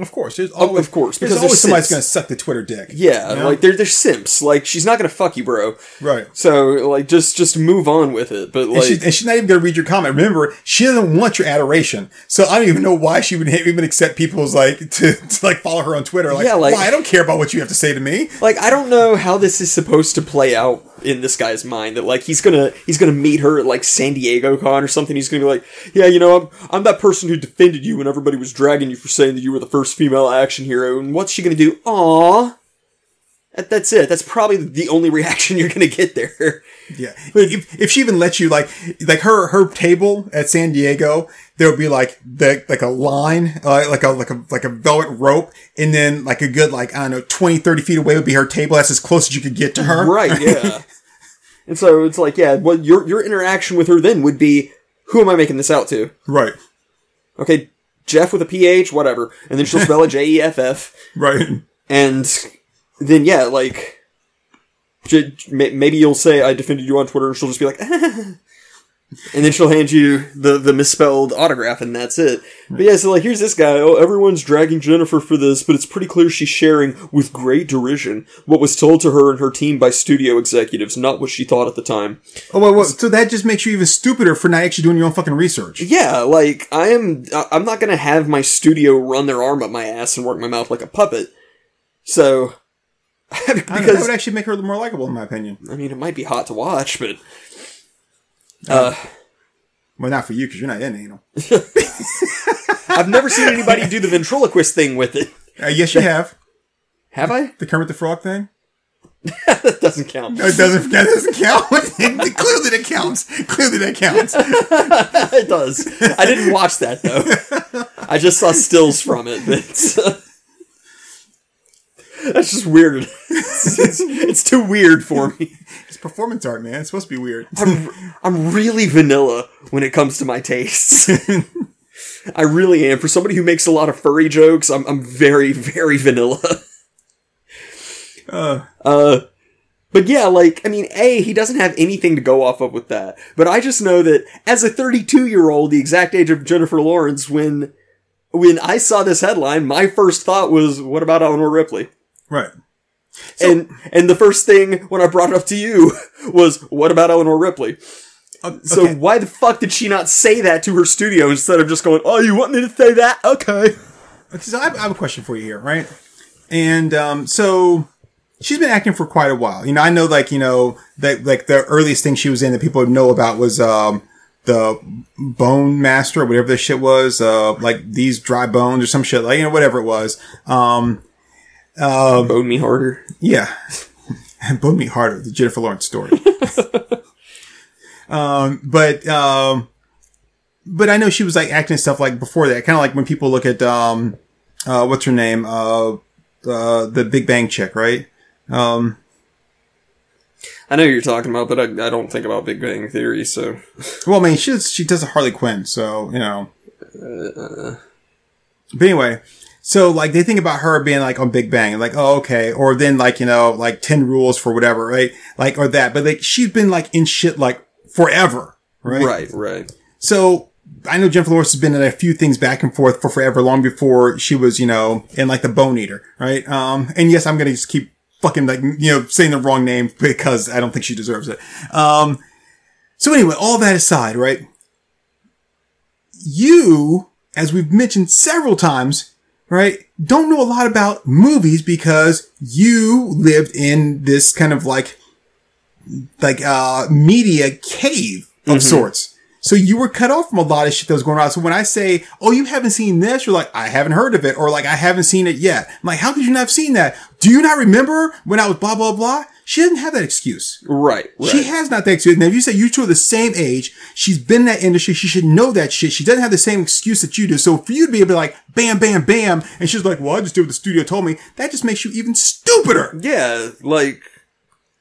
Of course, there's always, of course, because there's always somebody's gonna suck the Twitter dick. Yeah, You know? like they're they're simps. Like she's not gonna fuck you, bro. right. So like just just move on with it. But And, like she's, and she's not even gonna read your comment. Remember, she doesn't want your adoration. So I don't even know why she would even accept people's like to, to like follow her on Twitter. Like, Yeah, like- why? I don't care about what you have to say to me. like I don't know how this is supposed to play out in this guy's mind that like he's gonna he's gonna meet her at like San Diego Con or something. He's gonna be like, yeah, you know, I'm I'm that person who defended you when everybody was dragging you for saying that you were the first female action hero. And what's she gonna do? Aw. That, that's it. That's probably the only reaction you're gonna get there. Yeah. If, if she even lets you like like her her table at San Diego, there would be like the like a line, uh, like a like a like a velvet rope, and then like a good like I don't know 20, 30 feet away would be her table. That's as close as you could get to her. Right, yeah. And so it's like, yeah, what your your interaction with her then would be, who am I making this out to? Right. Okay, Jeff with a PH, whatever, and then she'll spell it J E F F, Right. and then yeah, like. j- Maybe you'll say I defended you on Twitter, and she'll just be like, and then she'll hand you the the misspelled autograph, and that's it. But yeah, so like here's this guy. Oh, everyone's dragging Jennifer for this, but it's pretty clear she's sharing with great derision what was told to her and her team by studio executives, not what she thought at the time. Oh, well, well, so that just makes you even stupider for not actually doing your own fucking research. Yeah, like I am. I'm not gonna have my studio run their arm up my ass and work my mouth like a puppet. So, I know, that because would actually make her more likable, in my opinion. I mean, it might be hot to watch, but uh, Well, not for you because you're not in anal. I've never seen anybody do the ventriloquist thing with it. Uh, yes, you have Have I? the Kermit the Frog thing. that doesn't count. No, it doesn't. That doesn't count. Clearly, that counts. Clearly, that counts. it does. I didn't watch that though. I just saw stills from it. That's, that's just weird. It's, it's, it's too weird for me. It's performance art, man. It's supposed to be weird. I'm, I'm really vanilla when it comes to my tastes. I really am. For somebody who makes a lot of furry jokes, I'm, I'm very, very vanilla. Uh, Uh, but yeah, like, I mean, A, he doesn't have anything to go off of with that. But I just know that as a 32 year old, the exact age of Jennifer Lawrence, when, when I saw this headline, my first thought was, what about Eleanor Ripley? Right. and, and the first thing when I brought it up to you was, what about Eleanor Ripley? Uh, So why the fuck did she not say that to her studio instead of just going, "Oh, you want me to say that? Okay." So I have, I have a question for you here, right? And um, so she's been acting for quite a while. You know, I know, like you know, that like the earliest thing she was in that people know about was um, the Bone Master, or whatever the shit was, uh, like these dry bones or some shit, like you know, whatever it was. Um, Bone me harder. yeah, and Bone Me Harder, the Jennifer Lawrence story. um, but um, but I know she was like acting stuff like before that, kind of like when people look at um, uh, what's her name, uh, uh, the Big Bang chick, right? Um, I know you're talking about, but I, I don't think about Big Bang Theory, so well, I mean, she she does a Harley Quinn, so you know. But anyway, so like they think about her being like on Big Bang, and like oh okay, or then like you know like Ten Rules for whatever, right? Like or that, but like she's been like in shit like forever, right? right, right. So I know Jennifer Lawrence has been in a few things back and forth for forever, long before she was, you know, in like the Bone Eater, right? Um, and yes, I'm gonna just keep fucking like, you know, saying the wrong name because I don't think she deserves it. Um, so anyway, all that aside, right? You, as we've mentioned several times, right, don't know a lot about movies because you lived in this kind of like, like, uh, media cave of sorts. So you were cut off from a lot of shit that was going on. So when I say, "Oh, you haven't seen this," you're like, "I haven't heard of it," or like, "I haven't seen it yet." I'm like, "How could you not have seen that? Do you not remember when I was blah blah blah?" She doesn't have that excuse. Right, right. She has not that excuse. Now, if you say you two are the same age, she's been in that industry, she should know that shit. She doesn't have the same excuse that you do. So for you to be able to like, bam, bam, bam, and she's like, well, I just did what the studio told me, that just makes you even stupider. yeah, like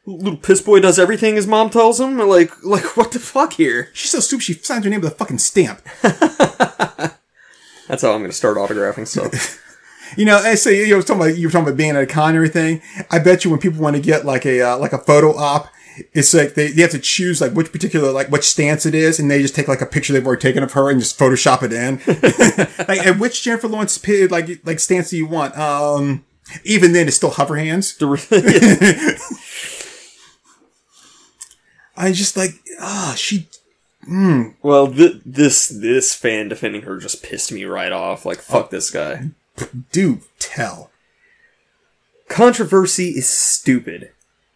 little piss boy does everything his mom tells him. Like, like what the fuck here? She's so stupid, she signs her name with a fucking stamp. That's how I'm gonna start autographing stuff. You know, I say you were talking about you were talking about being at a con and everything. I bet you when people want to get like a uh, like a photo op, it's like they, they have to choose like which particular like which stance it is, and they just take like a picture they've already taken of her and just Photoshop it in. like, and which Jennifer Lawrence like like stance do you want? Um, even then, it's still hover hands. I just like ah, she well, th- this this fan defending her just pissed me right off. Like, fuck this guy. Do tell. Controversy is stupid.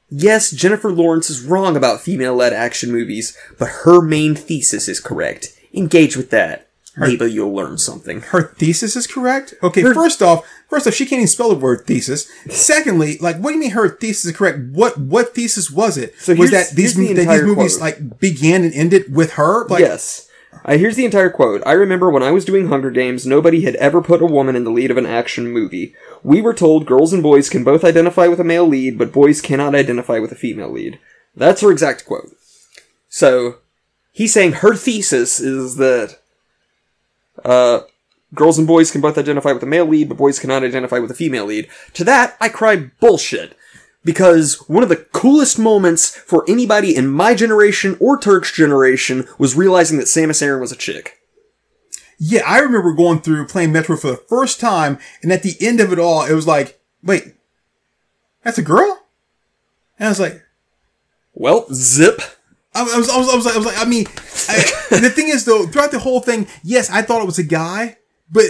Yes, Jennifer Lawrence is wrong about female led action movies, but her main thesis is correct. Engage with that. Maybe you'll learn something. her thesis is correct? Okay, first off, first off, she can't even spell the word thesis. Secondly, like, what do you mean her thesis is correct? What what thesis was it? So was that these the that these movies quote. like began and ended with her? Like, yes. Uh, here's the entire quote. I remember when I was doing Hunger Games, nobody had ever put a woman in the lead of an action movie. We were told girls and boys can both identify with a male lead, but boys cannot identify with a female lead. That's her exact quote. So, he's saying her thesis is that uh, girls and boys can both identify with a male lead, but boys cannot identify with a female lead. To that, I cry bullshit. Because one of the coolest moments for anybody in my generation or Turk's generation was realizing that Samus Aran was a chick. Yeah, I remember going through playing Metroid for the first time, and at the end of it all, it was like, wait, that's a girl? And I was like, Well, zip. I was, I was, I was, I was like, I was like, I mean, I, the thing is though, throughout the whole thing, yes, I thought it was a guy, but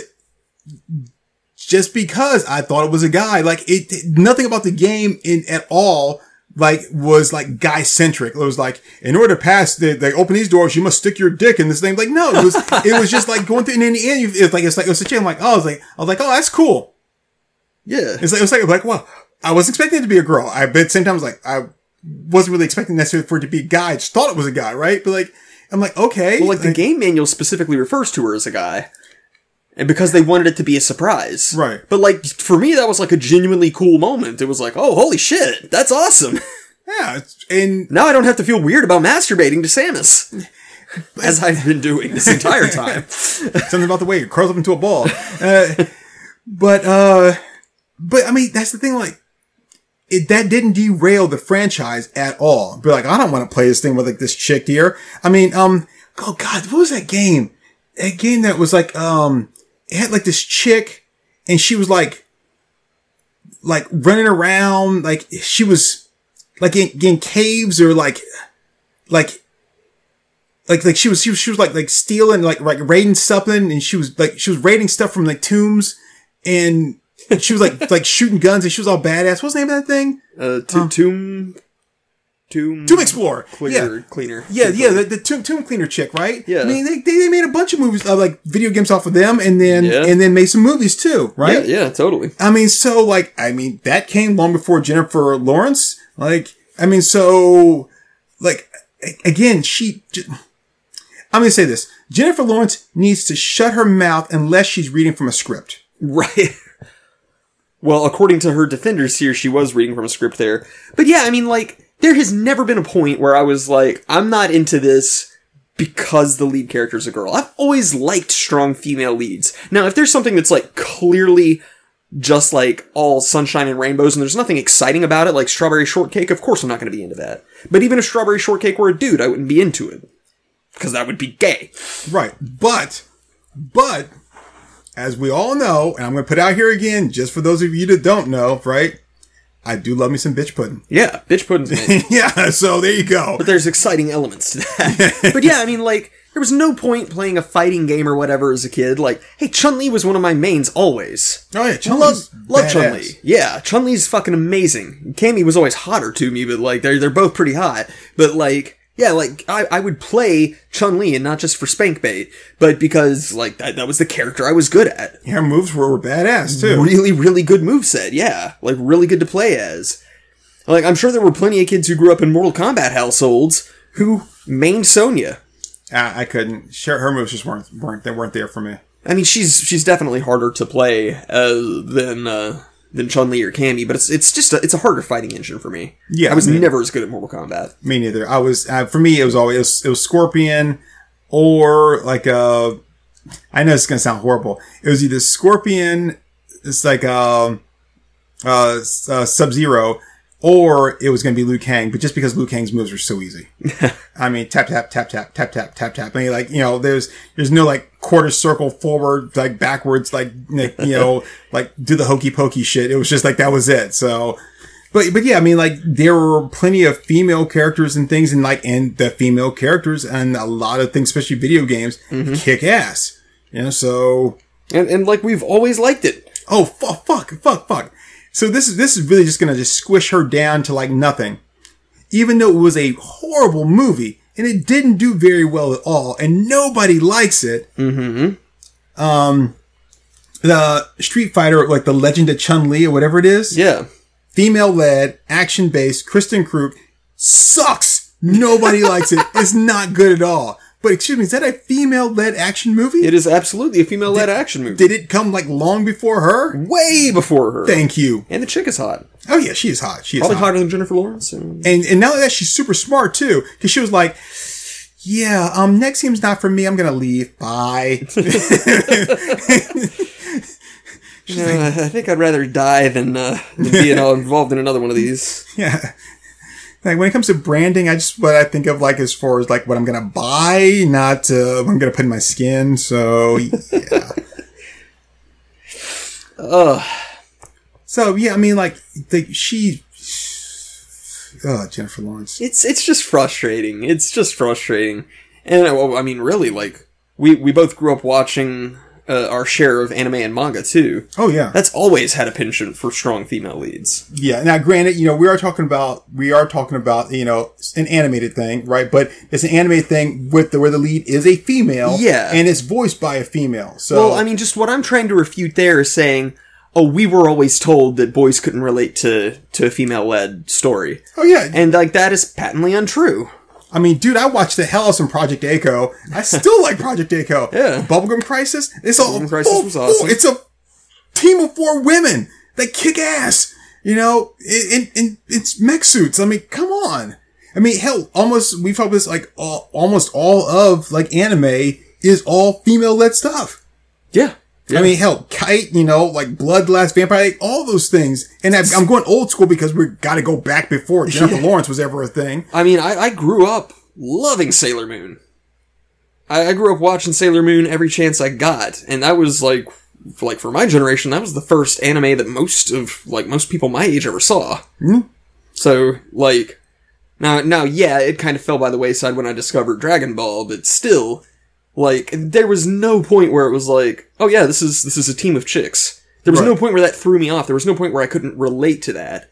just because I thought it was a guy, like it, nothing about the game in at all, like was like guy centric. It was like, in order to pass, they, they open these doors, you must stick your dick in this thing. Like, no, it was, it was just like going through, and in the end, it's like, it's like, it was a chick. I'm like, oh, I was like, I was like, oh, that's cool. Yeah. It's like, it was like, like, well, I was expecting it to be a girl. I, but at the same time, I was like, I wasn't really expecting necessarily for it to be a guy. I just thought it was a guy, right? But like, I'm like, okay. Well, like the game manual specifically refers to her as a guy. And because they wanted it to be a surprise. Right. But like, for me, that was like a genuinely cool moment. It was like, oh, holy shit, that's awesome. yeah. And now I don't have to feel weird about masturbating to Samus. As I've been doing this entire time. something about the way it curls up into a ball. Uh, but, uh, but I mean, that's the thing, like, it, that didn't derail the franchise at all. Be like, I don't want to play this thing with like this chick here. I mean, um, oh god, what was that game? That game that was like, um, had like this chick and she was like, like running around, like she was like in, in caves or like, like like like she was she was she was like like stealing like like raiding something and she was like she was raiding stuff from like tombs and she was like like shooting guns and she was all badass. What's the name of that thing? Uh, to, tomb. Tomb. Tomb Explorer. Cleaner. Yeah. Cleaner. Yeah, yeah, the, the tomb, tomb cleaner chick, right? Yeah. I mean, they, they, they made a bunch of movies, uh, like video games off of them, and then Yeah. and then made some movies too, right? Yeah, yeah, totally. I mean, so like, I mean, that came long before Jennifer Lawrence. Like, I mean, so like, again, she. j- I'm gonna say this: Jennifer Lawrence needs to shut her mouth unless she's reading from a script. Right. Well, according to her defenders here, she was reading from a script there. But yeah, I mean, like, there has never been a point where I was like, I'm not into this because the lead character is a girl. I've always liked strong female leads. Now, if there's something that's like clearly just like all sunshine and rainbows and there's nothing exciting about it, like strawberry shortcake, of course I'm not going to be into that. But even if strawberry shortcake were a dude, I wouldn't be into it. Because that would be gay. Right. But, but, as we all know, and I'm going to put out here again, just for those of you that don't know, right? I do love me some bitch pudding. Yeah, bitch pudding's amazing. yeah, so there you go. but there's exciting elements to that. but yeah, I mean, like, there was no point playing a fighting game or whatever as a kid. Like, hey, Chun Li was one of my mains always. Oh yeah, Chun love love Chun Li. Yeah, Chun Li's fucking amazing. Cammy was always hotter to me, but like they're they're both pretty hot. But like. Yeah, like I, I would play Chun Li and not just for spank bait, but because like that, that was the character I was good at. Her moves were badass too. Really, really good moveset. Yeah, like really good to play as. Like I'm sure there were plenty of kids who grew up in Mortal Kombat households who mained Sonya. I, I couldn't. Sure, her moves just weren't weren't they weren't there for me. I mean, she's she's definitely harder to play uh, than uh, than Chun Li or Cammy, but it's it's just a, it's a harder fighting engine for me. Yeah, I was I mean- never as good at Mortal Kombat. Me neither. I was uh, for me. It was always it was, it was Scorpion or like uh I know it's gonna sound horrible. It was either Scorpion. It's like um uh, uh Sub Zero. Or it was going to be Liu Kang, but just because Liu Kang's moves were so easy. I mean, tap, tap, tap, tap, tap, tap, tap, tap. I mean, like, you know, there's, there's no like quarter circle forward, like backwards, like, like, you know, like do the hokey pokey shit. It was just like, that was it. So, but, but yeah, I mean, like, there were plenty of female characters and things and like, and the female characters and a lot of things, especially video games, mm-hmm. kick ass. You know, so, And and like we've always liked it. oh, fuck, fuck, fuck, fuck. So this is, this is really just gonna just squish her down to like nothing. Even though it was a horrible movie and it didn't do very well at all and nobody likes it. Mm-hmm. Um, the Street Fighter, like the Legend of Chun Li or whatever it is, Yeah. female led, action based, Kristin Kreuk sucks. Nobody likes it. It's not good at all. But excuse me, is that a female-led action movie? It is absolutely a female-led action movie. Did it come like long before her? Way before her. Thank you. and the chick is hot. Oh yeah, she is hot. She is Probably hot. hotter than Jennifer Lawrence. And And and only that, she's super smart too, because she was like, "Yeah, um, NXIVM's not for me. I'm gonna leave. Bye." Uh, I think I'd rather die than, uh, than be you know, involved in another one of these. yeah. Like when it comes to branding, I just what I think of like as far as like what I'm gonna buy, not uh, what I'm gonna put in my skin. So yeah. Ugh. so yeah, I mean, like the, she. Oh, Jennifer Lawrence. It's it's just frustrating. It's just frustrating. And well, I mean, really, like we we both grew up watching uh, our share of anime and manga too. Oh yeah. That's always had a penchant for strong female leads. Yeah. Now, granted, you know, we are talking about we are talking about you know an animated thing, right? But it's an animated thing with the where the lead is a female, Yeah. and it's voiced by a female. So, Well, I mean, just what I'm trying to refute there is saying, oh, we were always told that boys couldn't relate to to a female led story, oh yeah, and like that is patently untrue. I mean, dude, I watched the hell out of some Project A-ko. I still like Project A-ko. Yeah. Bubblegum Crisis. It's all. Bubblegum Crisis was awesome. it's a team of four women that kick ass. You know, in, in, in it's mech suits. I mean, come on. I mean, hell, almost we've talked this like all, almost all of like anime is all female led stuff. Yeah. I mean, hell, Kite, you know, like Bloodlust, Vampire, like, all those things. And I'm, I'm going old school because we got to go back before Jennifer Lawrence was ever a thing. I mean, I, I grew up loving Sailor Moon. I, I grew up watching Sailor Moon every chance I got, and that was like, for, like for my generation, that was the first anime that most of like most people my age ever saw. Hmm. So like, now now yeah, it kind of fell by the wayside when I discovered Dragon Ball, but still, like there was no point where it was like, oh yeah, this is this is a team of chicks. There was Right. no point where that threw me off. There was no point where I couldn't relate to that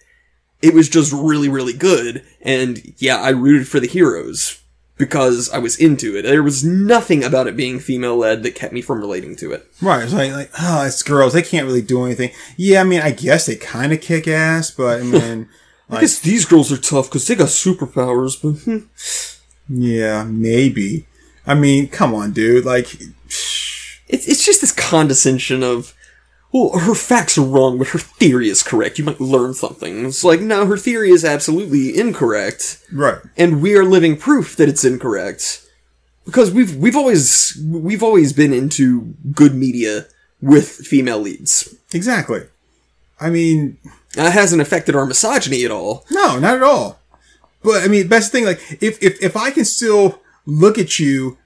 it was just really, really good. And yeah, I rooted for the heroes because I was into it. There was nothing about it being female led that kept me from relating to it. Right. It's like, like, oh, it's girls. They can't really do anything. Yeah, I mean, I guess they kind of kick ass, but I mean, I like, guess these girls are tough because they got superpowers, but hmm. yeah, maybe. I mean, come on, dude. Like, it's, it's just this condescension of, well, her facts are wrong, but her theory is correct. You might learn something. It's like, no, her theory is absolutely incorrect. right. and we are living proof that it's incorrect because we've we've always we've always been into good media with female leads. Exactly. I mean, That hasn't affected our misogyny at all. no, not at all. But I mean, best thing, like, if, if, if I can still look at you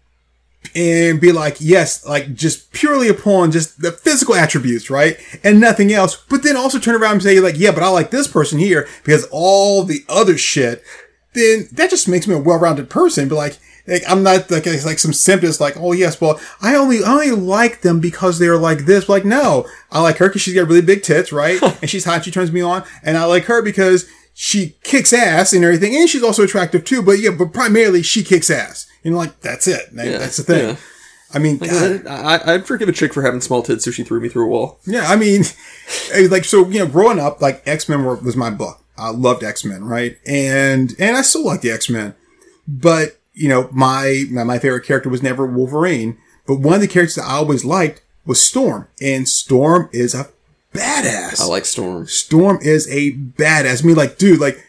and be like, yes, like just purely upon just the physical attributes, right? And nothing else. But then also turn around and say like, yeah, but I like this person here because all the other shit, then that just makes me a well-rounded person. But like, like I'm not like, like some symptoms like, oh yes, well, I only, I only like them because they're like this. Like, no, I like her because she's got really big tits, right? and she's hot. She turns me on. And I like her because she kicks ass and everything. And she's also attractive too. But yeah, but primarily she kicks ass. You know, like that's it. That- that's the thing. yeah. I mean, God, I, I'd forgive a chick for having small tits if she threw me through a wall. yeah, I mean, like, so, you know, growing up, like, X-Men was my book. I loved X-Men, right? And, and I still like the X-Men. But, you know, my, my, my favorite character was never Wolverine. But one of the characters that I always liked was Storm. And Storm is a badass. I like Storm. Storm is a badass. I mean, like, dude, like,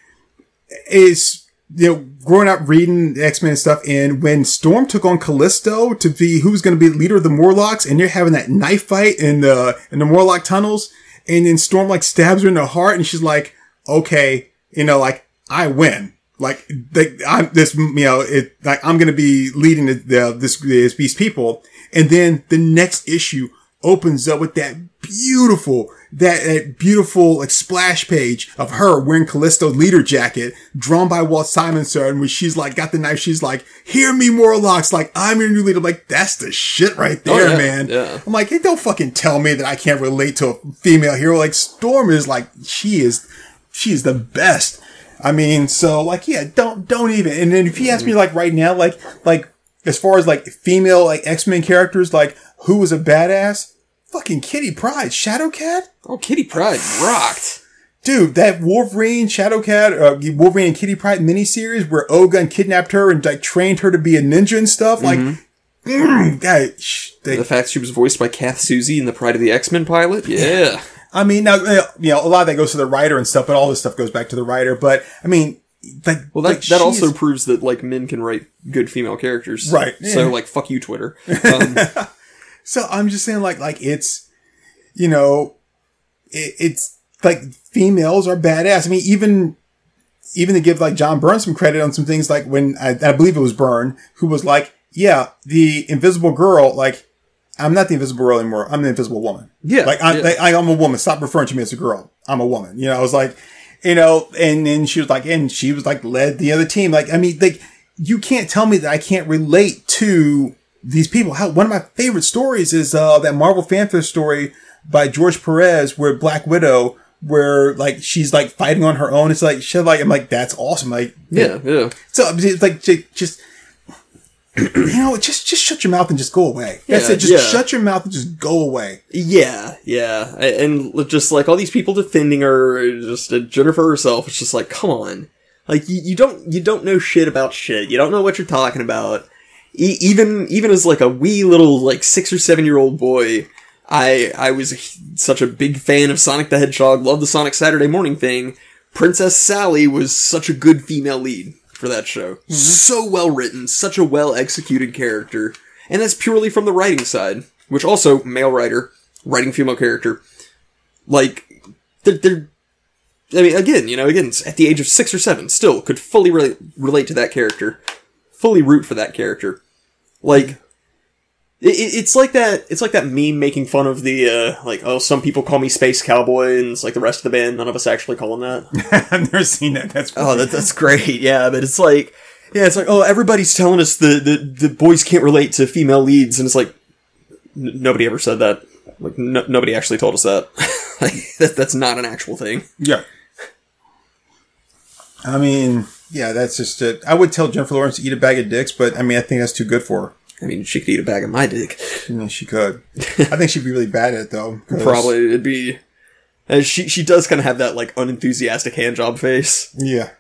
is you know, growing up reading X Men stuff, and when Storm took on Callisto to be who's going to be leader of the Morlocks, and you're having that knife fight in the in the Morlock tunnels, and then Storm like stabs her in the heart, and she's like, "Okay, you know, like I win." Like, like I'm this, you know, it, like I'm going to be leading the, the, this, this, these people. And then the next issue opens up with that beautiful, that, that beautiful like splash page of her wearing Callisto leader jacket drawn by Walt Simonson, where she's like, got the knife. She's like, hear me, Morlocks. Like, I'm your new leader. I'm like, that's the shit right oh, there, Oh, yeah, man. yeah. I'm like, hey, don't fucking tell me that I can't relate to a female hero. Like, Storm is like, she is, she is the best. I mean, so like, yeah, don't, don't even. And then if you ask me like right now, like, like, as far as like female, like X-Men characters, like, who was a badass? Fucking Kitty Pryde, Shadowcat? Oh, Kitty Pryde rocked. dude, that Wolverine, Shadowcat, uh, Wolverine and Kitty Pryde miniseries where Ogun kidnapped her and like trained her to be a ninja and stuff, like, mm, that, sh- they- The fact she was voiced by Kath Soucie in the Pryde of the X Men pilot. Yeah. I mean, now, uh, you know, a lot of that goes to the writer and stuff, but all this stuff goes back to the writer. But I mean, like, Well, that, like, that also she's- proves that like men can write good female characters, Right, So yeah. like, fuck you, Twitter. Um, So I'm just saying, like, like it's, you know, it, it's like females are badass. I mean, even, even to give like John Byrne some credit on some things, like when I, I believe it was Byrne who was like, yeah, the Invisible Girl, like, I'm not the Invisible Girl anymore. I'm the Invisible Woman. Yeah, like I'm, yeah. like, I'm a woman. Stop referring to me as a girl. I'm a woman. You know, I was like, you know, and then she was like, and she was like led the other team. Like, I mean, like you can't tell me that I can't relate to these people. How one of my favorite stories is uh, that Marvel Fanfare story by George Perez, where Black Widow, where like she's like fighting on her own. It's like shit. Like I'm like that's awesome. Like yeah, yeah. so it's like just. You know, just just shut your mouth and just go away. That's Yeah, it. Just yeah. shut your mouth and just go away. Yeah, yeah, and just like all these people defending her, just uh, Jennifer herself, it's just like, come on, like you, you don't you don't know shit about shit. You don't know what you're talking about. E- even even as like a wee little like six or seven year old boy, I I was a- such a big fan of Sonic the Hedgehog. Loved the Sonic Saturday Morning thing. Princess Sally was such a good female lead for that show. Mm-hmm. So well written, such a well executed character. And that's purely from the writing side, which also, male writer, writing female character. Like, they're, they're I mean, again, you know, again, at the age of six or seven, still could fully relate, relate to that character. Fully root for that character. Like, it, it- it's like that. It's like that meme making fun of the uh, like, oh, some people call me Space Cowboy, and it's like the rest of the band, none of us actually call him that. I've never seen that. That's Oh, that, that's great. Yeah, but it's like, yeah, it's like, oh, everybody's telling us the, the, the boys can't relate to female leads, and it's like, n- nobody ever said that. Like, no, nobody actually told us that. like, that. That's not an actual thing. Yeah. I mean, yeah, that's just it. I would tell Jennifer Lawrence to eat a bag of dicks, but I mean, I think that's too good for her. I mean, she could eat a bag of my dick. Mean, she could. I think she'd be really bad at it, though. 'cause- Probably it'd be. And she she does kind of have that like unenthusiastic hand job face, Yeah.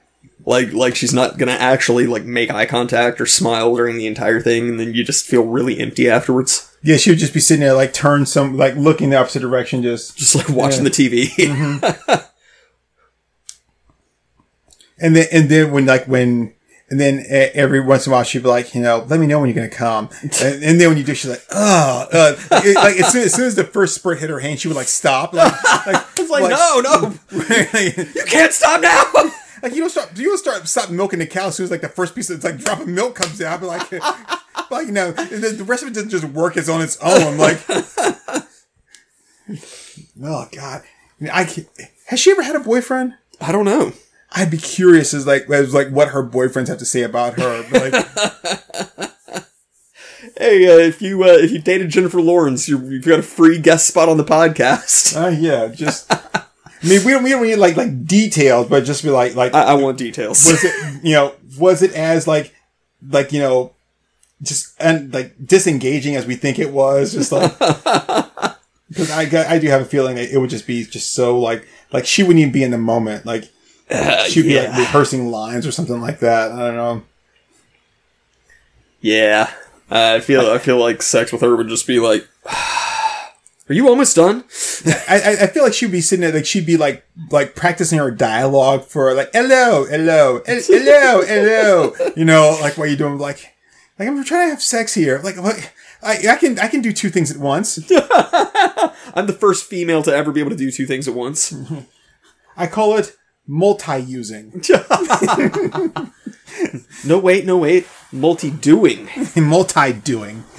like like she's not gonna actually like make eye contact or smile during the entire thing, and then you just feel really empty afterwards, Yeah, she would just be sitting there, like, turn some, like, looking the opposite direction, just. just like watching Yeah. the TV. Mm-hmm. And then, and then when, like, when, and then every once in a while she'd be like, you know, let me know when you're going to come. And, and then when you do, she's like, oh, uh, it- like, as soon, as soon as the first spurt hit her hand, she would, like, stop. Like, like, it's like, no, no, you can't stop now. Like you don't start, you don't start stop milking the cow as soon as like the first piece of like drop of milk comes out. But like, like you know, the, the rest of it doesn't just work as on its own. Like, oh god, I, mean, I has she ever had a boyfriend? I don't know. I'd be curious as like as like what her boyfriends have to say about her. Like, Hey, uh, if you uh, if you dated Jennifer Lawrence, you're, you've got a free guest spot on the podcast. uh, yeah, just. I mean, we don't we don't need like like details, but just be like like I, I want details. was it you know was it as like like you know just and like disengaging as we think it was just like because I I do have a feeling that it would just be just so like like she wouldn't even be in the moment like she'd be like rehearsing lines or something like that I don't know yeah, uh, I feel I feel like sex with her would just be like, "Are you almost done?" I, I feel like she'd be sitting there like she'd be like like practicing her dialogue for like hello hello hel- hello hello you know like what are you doing like like I'm trying to have sex here like what I I can I can do two things at once. I'm the first female to ever be able to do two things at once. I call it multi-using, no, wait, no, wait. Multi-doing. multi-doing.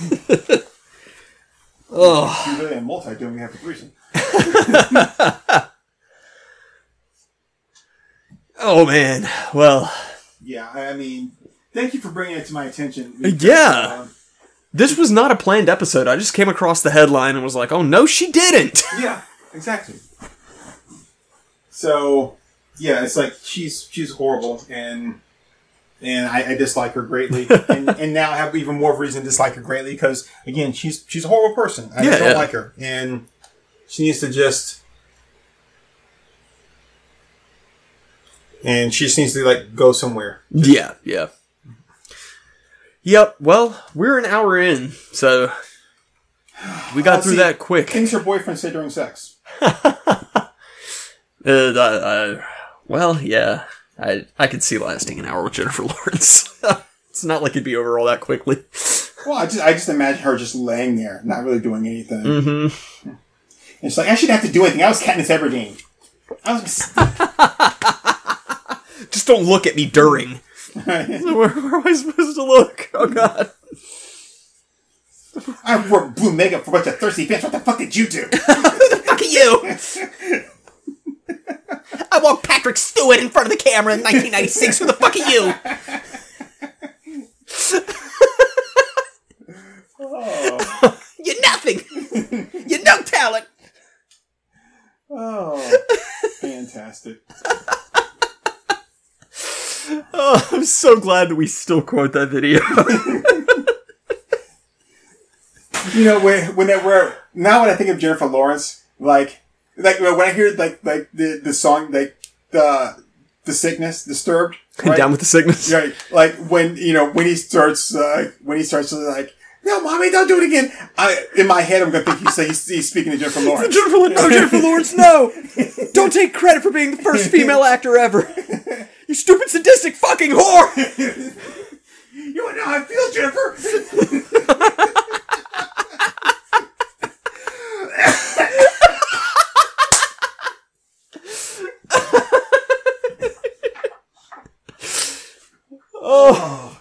Oh, Really, multi-doing we have a threesome. oh man. Well, Yeah, I I mean, thank you for bringing it to my attention. Yeah. Um, this was not a planned episode. I just came across the headline and was like, "Oh no, she didn't." yeah, exactly. So, yeah, it's like she's she's horrible, and and I, I dislike her greatly, and, and now I have even more reason to dislike her greatly because again, she's she's a horrible person. I Yeah, don't yeah. like her, and she needs to just and she just needs to like go somewhere. Yeah, yeah. Yep. Well, we're an hour in, so we got Uh, through see, that quick. What things her boyfriend said during sex. Uh, uh, uh, well, yeah, I I could see lasting an hour with Jennifer Lawrence. it's not like it'd be over all that quickly. Well, I just I just imagine her just laying there, not really doing anything. Mm-hmm. It's like I shouldn't have to do anything. I was Katniss Everdeen. I was. Just don't look at me during. where, where am I supposed to look? Oh God. I wore blue makeup for a bunch of thirsty fans. What the fuck did you do? Who the fuck are you! I want Patrick Stewart in front of the camera in 1996. Who the fuck are you? You're nothing. You're no talent. oh, fantastic. Oh, I'm so glad that we still quote that video. You know, when when we're now when I think of Jennifer Lawrence, like like when I hear like like the the song like the the sickness disturbed, right? Down with the sickness. Right, like when you know when he starts uh, when he starts to like. No, mommy, don't do it again. I, in my head, I'm gonna think he's, he's, he's speaking to Jennifer Lawrence. Jennifer, Lawrence- no, Jennifer Lawrence, no! Don't take credit for being the first female actor ever. You stupid sadistic fucking whore! You know how I feel, Jennifer.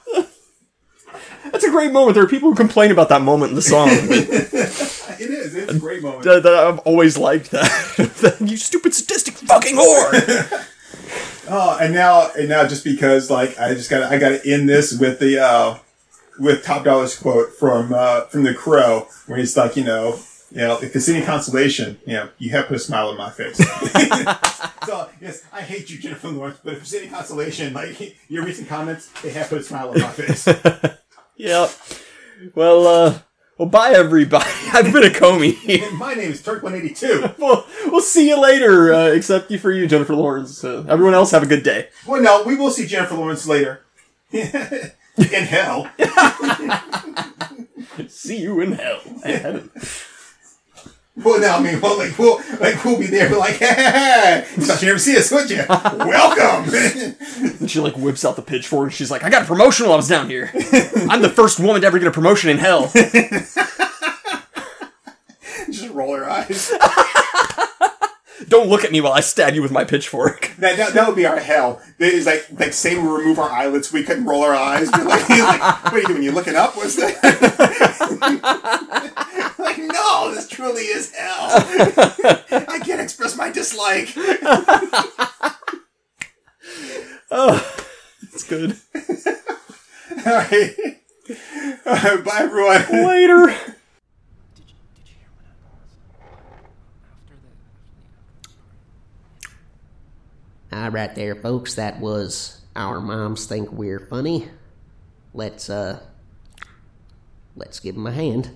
That's a great moment. There are people who complain about that moment in the song. It is. It's a great moment. that, that I've always liked that. you stupid sadistic fucking whore! Oh, and now, and now, just because, like, I just got, I got to end this with the, uh, with Top Dollar's quote from, uh, from The Crow, where he's like, you know, you know, if it's any consolation, you know, you have put a smile on my face. so, yes, I hate you, Jennifer Lawrence, but if it's any consolation, like, your recent comments, they have put a smile on my face. Yep. Well, uh, well, bye everybody. I've been a Comey. My name is Turk182. well, we'll see you later, uh, except for you, Jennifer Lawrence. Uh, everyone else, have a good day. Well, no, we will see Jennifer Lawrence later. in hell. See you in hell. And heaven. Well, no, I mean, well, like, we'll, like, we'll be there, but like, ha. You thought you'd never see us, would you? Welcome! And she like whips out the pitchfork and she's like, I got a promotion while I was down here. I'm the first woman to ever get a promotion in hell. Just roll her eyes. Don't look at me while I stab you with my pitchfork. That, that, that would be our hell. It's like, like, say we remove our eyelids, we couldn't roll our eyes. Like, like, what are you doing? You looking up? What's that? Like, no, this truly is hell. I can't express my dislike. Oh it's good. All right. All right, bye, everyone. Later. All right, there, folks. That was our moms think we're funny. Let's uh, let's give them a hand.